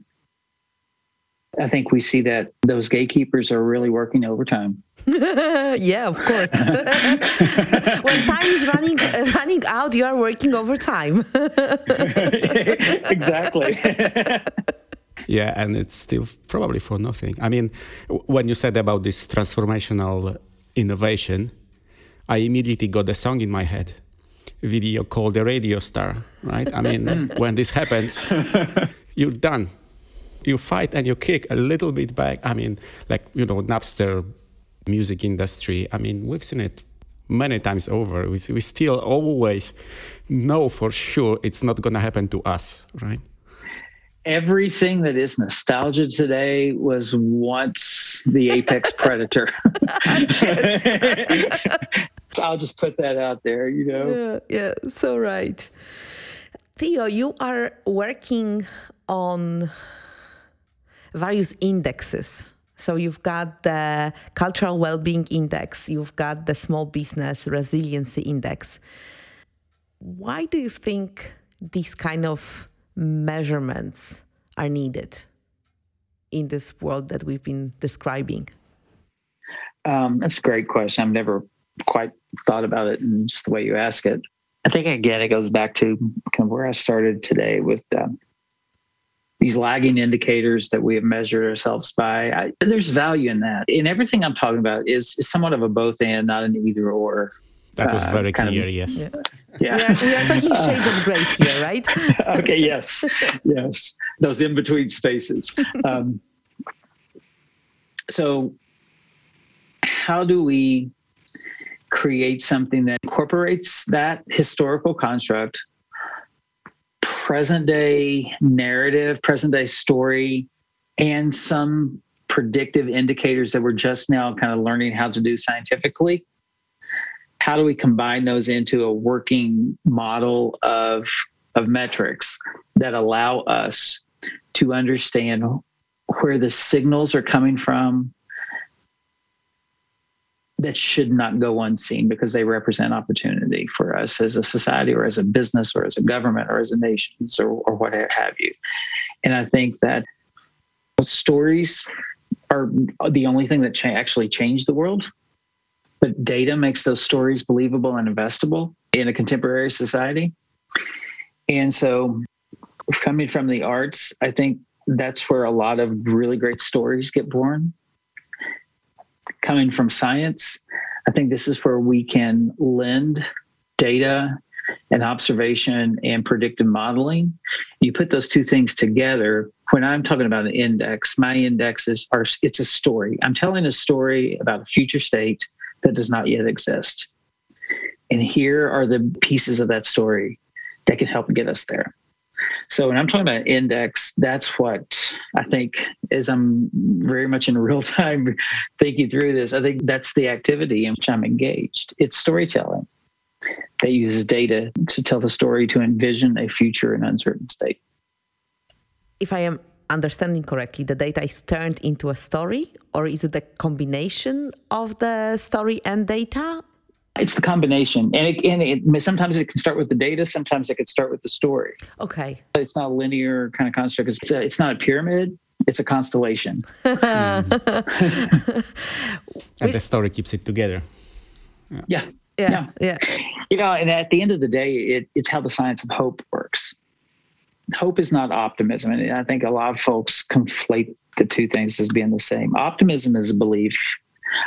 I think we see that those gatekeepers are really working overtime. yeah, of course. when time is running running out, you are working overtime. exactly. yeah, and it's still probably for nothing. I mean, when you said about this transformational innovation, I immediately got a song in my head video killed the radio star right i mean when this happens you're done you fight and you kick a little bit back. I mean, like you know, Napster music industry. I mean, we've seen it many times over. We, we still always know for sure it's not going to happen to us, right? Everything that is nostalgia today was once the apex predator. I'll just put that out there, you know. Yeah, yeah, so right. Theo, you are working on various indexes. So you've got the cultural well-being index, you've got the small business resiliency index. Why do you think these kind of measurements are needed? in this world that we've been describing? Um, that's a great question. I've never quite thought about it and just the way you ask it. I think again, it goes back to kind of where I started today with um, these lagging indicators that we have measured ourselves by. I, there's value in that. In everything I'm talking about is, is somewhat of a both and, not an either or. That was uh, very clear, of, yes. Yeah. yeah. We, are, we are talking shades of gray here, right? okay, yes. Yes. Those in between spaces. Um, so, how do we create something that incorporates that historical construct, present day narrative, present day story, and some predictive indicators that we're just now kind of learning how to do scientifically. How do we combine those into a working model of, of metrics that allow us to understand where the signals are coming from, that should not go unseen because they represent opportunity for us as a society or as a business or as a government or as a nation or, or what have you. And I think that stories are the only thing that cha- actually changed the world. But data makes those stories believable and investable in a contemporary society. And so, coming from the arts, I think that's where a lot of really great stories get born coming from science, I think this is where we can lend data and observation and predictive modeling. You put those two things together. When I'm talking about an index, my indexes are it's a story. I'm telling a story about a future state that does not yet exist. And here are the pieces of that story that can help get us there. So when I'm talking about index, that's what I think as I'm very much in real time thinking through this, I think that's the activity in which I'm engaged. It's storytelling that uses data to tell the story to envision a future in uncertain state. If I am understanding correctly, the data is turned into a story, or is it a combination of the story and data? It's the combination, and it, and it, sometimes it can start with the data. Sometimes it could start with the story. Okay, it's not a linear kind of construct. It's a, it's not a pyramid. It's a constellation. mm. and the story keeps it together. Yeah. Yeah. yeah. yeah. yeah. You know, and at the end of the day, it, it's how the science of hope works. Hope is not optimism. And I think a lot of folks conflate the two things as being the same. Optimism is a belief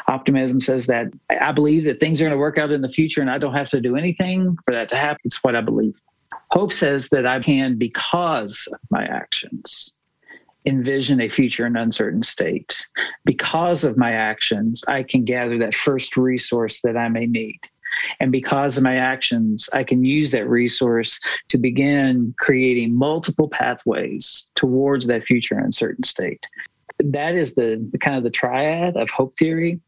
Optimism says that I believe that things are going to work out in the future and I don't have to do anything for that to happen. It's what I believe. Hope says that I can, because of my actions, envision a future in uncertain state. Because of my actions, I can gather that first resource that I may need. And because of my actions, I can use that resource to begin creating multiple pathways towards that future uncertain state that is the, kind of the triad of hope theory.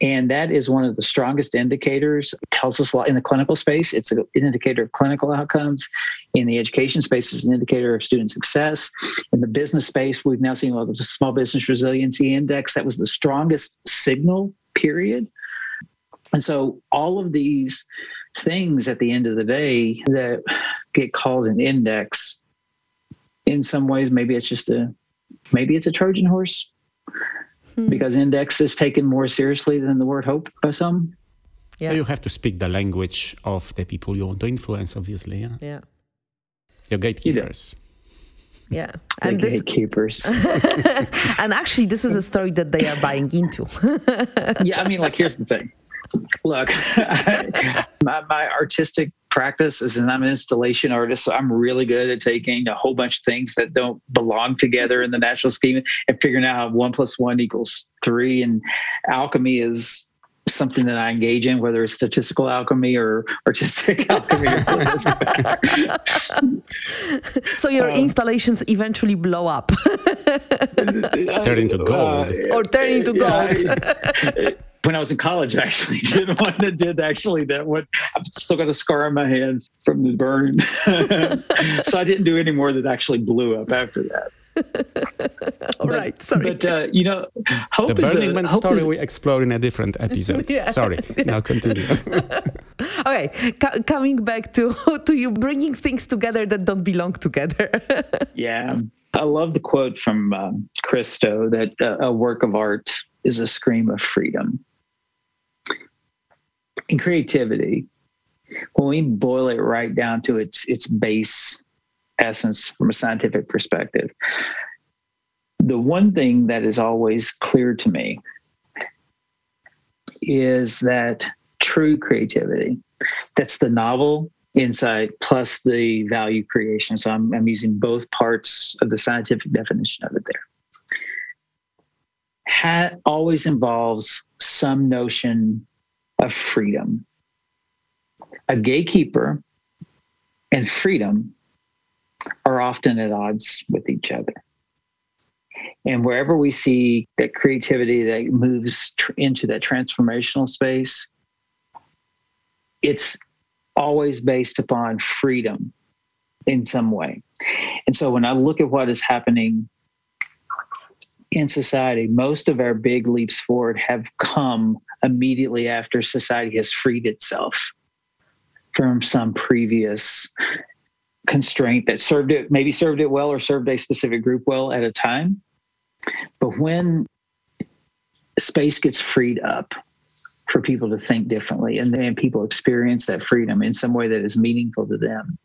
And that is one of the strongest indicators. It tells us a lot in the clinical space. It's an indicator of clinical outcomes. In the education space it's an indicator of student success. In the business space we've now seen well, the small business resiliency index. That was the strongest signal period. And so all of these things at the end of the day that get called an index in some ways maybe it's just a maybe it's a Trojan horse hmm. because index is taken more seriously than the word hope by some. Yeah. You have to speak the language of the people you want to influence, obviously. Yeah. yeah. Your gatekeepers. Yeah. And the gatekeepers. and actually, this is a story that they are buying into. yeah. I mean, like, here's the thing. Look, my, my artistic practice is I'm an installation artist, so I'm really good at taking a whole bunch of things that don't belong together in the natural scheme and figuring out how one plus one equals three. And alchemy is something that I engage in, whether it's statistical alchemy or artistic alchemy. so your um, installations eventually blow up, turn into gold, uh, or turn into gold. Yeah, when I was in college, I actually did one that did actually that one. I've still got a scar on my hand from the burn. so I didn't do any more that actually blew up after that. All but, right, sorry. But uh, you know, hope the Burning a, Man story is... we explore in a different episode. yeah. Sorry. Now continue. okay, C- coming back to to you bringing things together that don't belong together. yeah. I love the quote from um, Christo that uh, a work of art is a scream of freedom. In creativity, when we boil it right down to its its base essence from a scientific perspective, the one thing that is always clear to me is that true creativity, that's the novel insight plus the value creation. So I'm, I'm using both parts of the scientific definition of it there. Ha- always involves some notion of freedom. A gatekeeper and freedom are often at odds with each other. And wherever we see that creativity that moves tr- into that transformational space, it's always based upon freedom in some way. And so when I look at what is happening in society, most of our big leaps forward have come immediately after society has freed itself from some previous constraint that served it, maybe served it well or served a specific group well at a time. But when space gets freed up for people to think differently and then people experience that freedom in some way that is meaningful to them,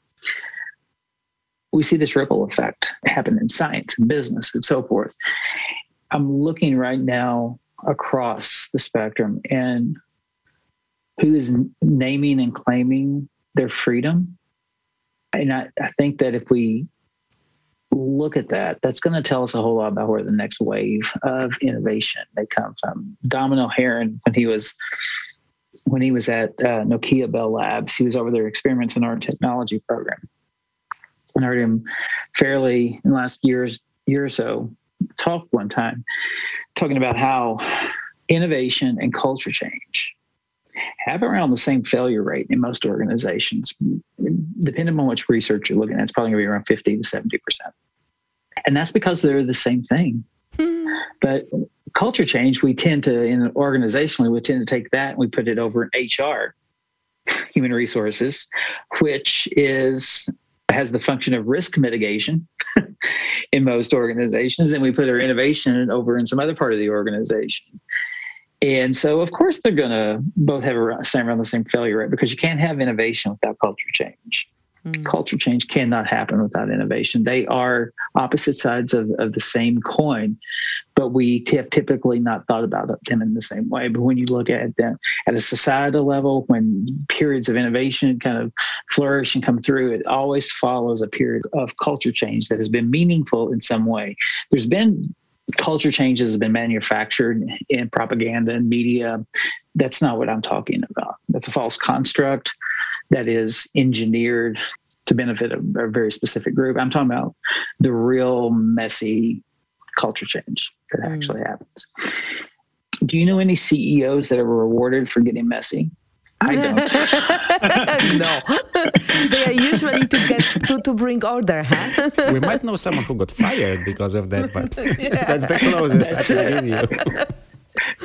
we see this ripple effect happen in science and business and so forth. I'm looking right now across the spectrum and who is naming and claiming their freedom. And I, I think that if we look at that, that's going to tell us a whole lot about where the next wave of innovation may come from. Domhnall Hernon, when he was when he was at uh, Nokia Bell Labs, he was over their experiments in our technology program. And I heard him fairly in the last years year or so talk one time, talking about how innovation and culture change have around the same failure rate in most organizations. Depending on which research you're looking at, it's probably going to be around 50 to 70%. And that's because they're the same thing. Hmm. But culture change, we tend to, in organizationally, we tend to take that and we put it over in HR, human resources, which is has the function of risk mitigation in most organizations. And we put our innovation over in some other part of the organization. And so, of course, they're going to both have a same around the same failure rate because you can't have innovation without culture change. Mm. Culture change cannot happen without innovation. They are opposite sides of, of the same coin, but we have typically not thought about them in the same way. But when you look at them at a societal level, when periods of innovation kind of flourish and come through, it always follows a period of culture change that has been meaningful in some way. There's been culture changes have been manufactured in propaganda and media. That's not what I'm talking about. That's a false construct that is engineered to benefit a, a very specific group. I'm talking about the real messy culture change that mm. actually happens. Do you know any CEOs that are rewarded for getting messy? I don't. no, they are usually to get to, to bring order, huh? we might know someone who got fired because of that, but yeah. that's the closest I can give you.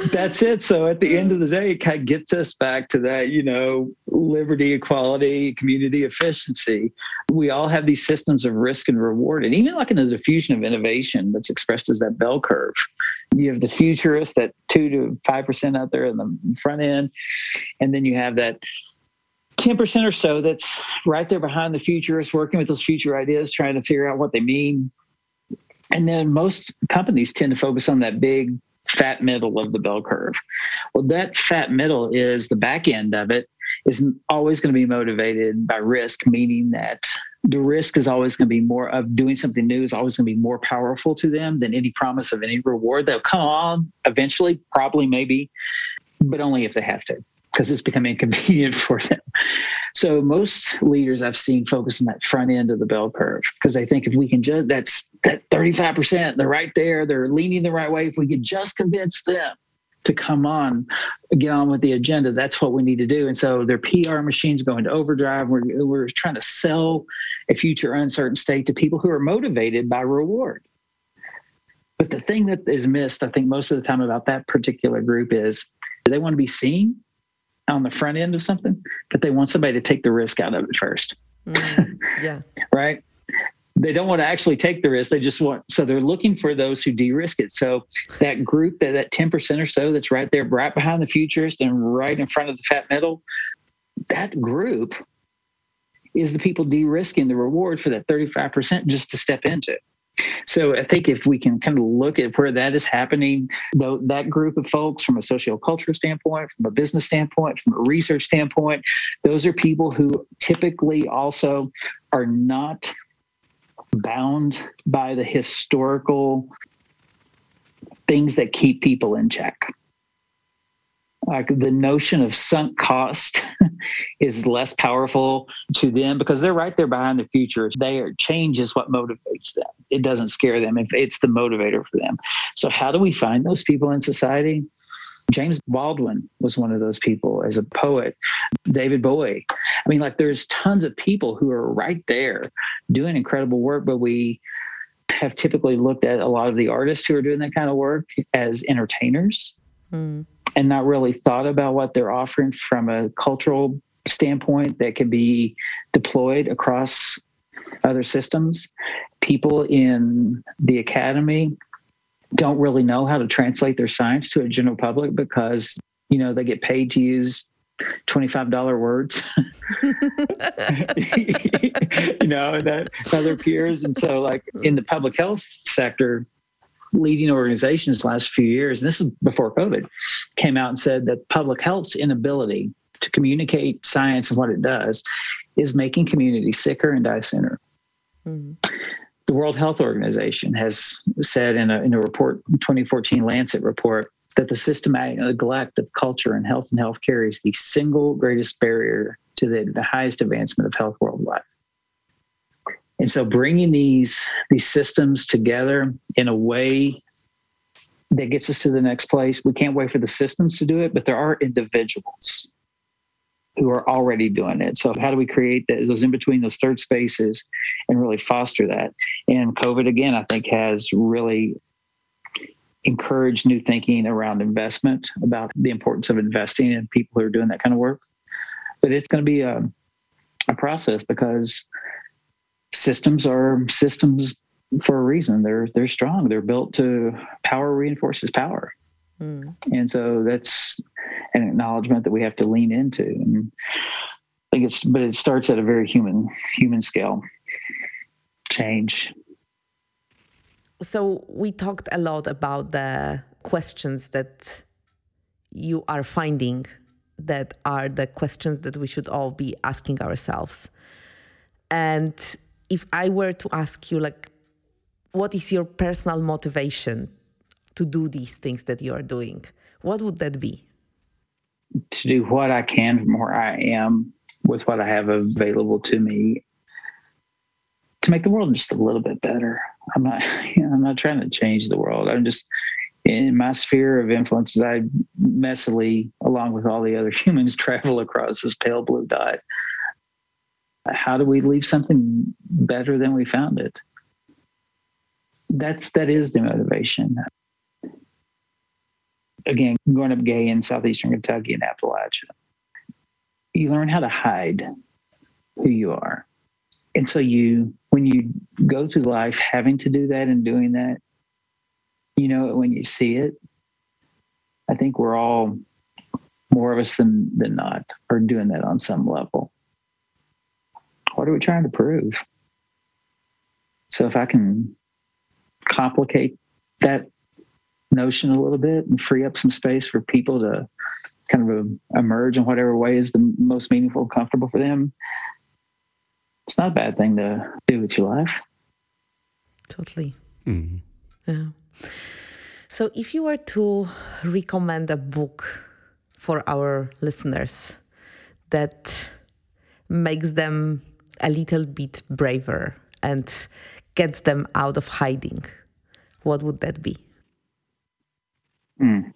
That's it. So at the end of the day, it kind of gets us back to that, you know, liberty, equality, community efficiency. We all have these systems of risk and reward. And even like in the diffusion of innovation that's expressed as that bell curve, you have the futurists, that two to 5% out there in the front end. And then you have that 10% or so that's right there behind the futurists, working with those future ideas, trying to figure out what they mean. And then most companies tend to focus on that big fat middle of the bell curve. Well, that fat middle is the back end of it is always going to be motivated by risk, meaning that the risk is always going to be more of doing something new is always going to be more powerful to them than any promise of any reward. They'll come on eventually, probably, maybe, but only if they have to because it's become inconvenient for them. So most leaders I've seen focus on that front end of the bell curve because they think if we can just that's that 35%, they're right there, they're leaning the right way. If we could just convince them to come on, get on with the agenda, that's what we need to do. And so their PR machines going to overdrive. We're, we're trying to sell a future uncertain state to people who are motivated by reward. But the thing that is missed, I think, most of the time about that particular group is do they want to be seen? on the front end of something, but they want somebody to take the risk out of it first. Mm, yeah. right. They don't want to actually take the risk. They just want, so they're looking for those who de-risk it. So that group, that, that 10% or so that's right there, right behind the futurist and right in front of the fat metal, that group is the people de-risking the reward for that 35% just to step into. So I think if we can kind of look at where that is happening, though that group of folks from a sociocultural standpoint, from a business standpoint, from a research standpoint, those are people who typically also are not bound by the historical things that keep people in check. Like the notion of sunk cost is less powerful to them because they're right there behind the future. They are change is what motivates them. It doesn't scare them. If it's the motivator for them. So how do we find those people in society? James Baldwin was one of those people as a poet. David Bowie. I mean, like there's tons of people who are right there doing incredible work, but we have typically looked at a lot of the artists who are doing that kind of work as entertainers mm. and not really thought about what they're offering from a cultural standpoint that can be deployed across other systems. People in the academy don't really know how to translate their science to a general public because you know they get paid to use $25 words. You know that other peers. And so like in the public health sector leading organizations last few years and this is before covid came out and said that public health's inability to communicate science and what it does is making communities sicker and die sooner. Mm-hmm. The World Health Organization has said in a, in a report, 2014 Lancet report, that the systematic neglect of culture and health and healthcare is the single greatest barrier to the, the highest advancement of health worldwide. And so bringing these, these systems together in a way that gets us to the next place, we can't wait for the systems to do it, but there are individuals who are already doing it. So how do we create those in between those third spaces and really foster that? And COVID again, I think has really encouraged new thinking around investment about the importance of investing in people who are doing that kind of work. But it's going to be a, a process because systems are systems for a reason. They're they're strong. They're built to power reinforces power. Mm. And so that's an acknowledgement that we have to lean into. And I think it's, but it starts at a very human, human scale change. So we talked a lot about the questions that you are finding that are the questions that we should all be asking ourselves. And if I were to ask you, like, what is your personal motivation to do these things that you are doing, what would that be? To do what I can from where I am with what I have available to me to make the world just a little bit better. I'm not, I'm not trying to change the world. I'm just in my sphere of influences. I messily, along with all the other humans, travel across this pale blue dot. How do we leave something better than we found it? That's that is the motivation again, growing up gay in southeastern Kentucky and Appalachia, you learn how to hide who you are. And so you, when you go through life having to do that and doing that, you know it when you see it. I think we're all more of us than than not are doing that on some level. What are we trying to prove? So if I can complicate that notion a little bit and free up some space for people to kind of emerge in whatever way is the most meaningful, and comfortable for them. It's not a bad thing to do with your life. Totally. Mm-hmm. Yeah. So, if you were to recommend a book for our listeners that makes them a little bit braver and gets them out of hiding, what would that be? Mm.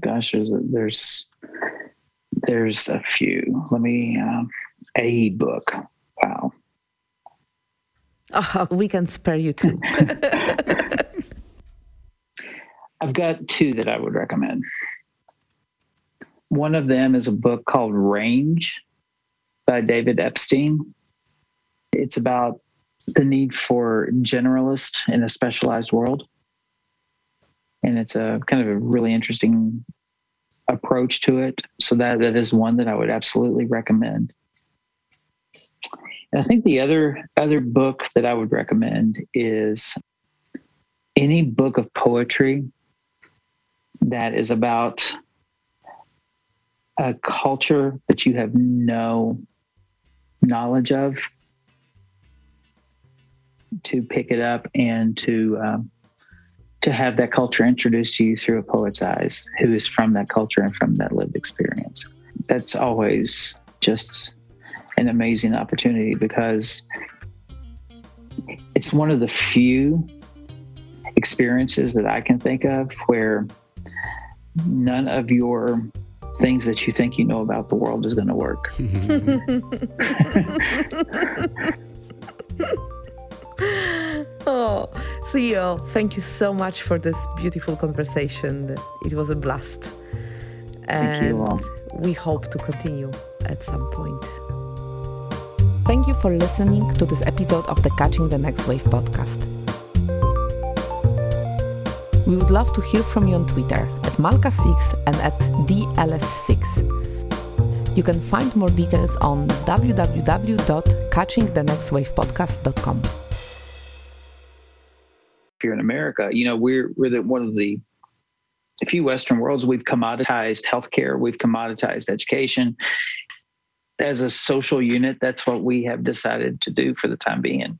Gosh, there's a, there's there's a few. Let me um, a book. Wow. Oh, we can spare you two. I've got two that I would recommend. One of them is a book called Range by David Epstein. It's about the need for generalist in a specialized world. And it's a kind of a really interesting approach to it. So that that is one that I would absolutely recommend. And I think the other other book that I would recommend is any book of poetry that is about a culture that you have no knowledge of to pick it up and to um, to have that culture introduced to you through a poet's eyes who is from that culture and from that lived experience. That's always just an amazing opportunity because it's one of the few experiences that I can think of where none of your things that you think you know about the world is going to work. oh, Theo, thank you so much for this beautiful conversation. It was a blast. And you, we hope to continue at some point. Thank you for listening to this episode of the Catching the Next Wave podcast. We would love to hear from you on Twitter at Malka6 and at DLS6. You can find more details on www.catchingthenextwavepodcast.com. Here in America, you know, we're we're the, one of the few Western worlds we've commoditized healthcare, we've commoditized education. As a social unit, that's what we have decided to do for the time being.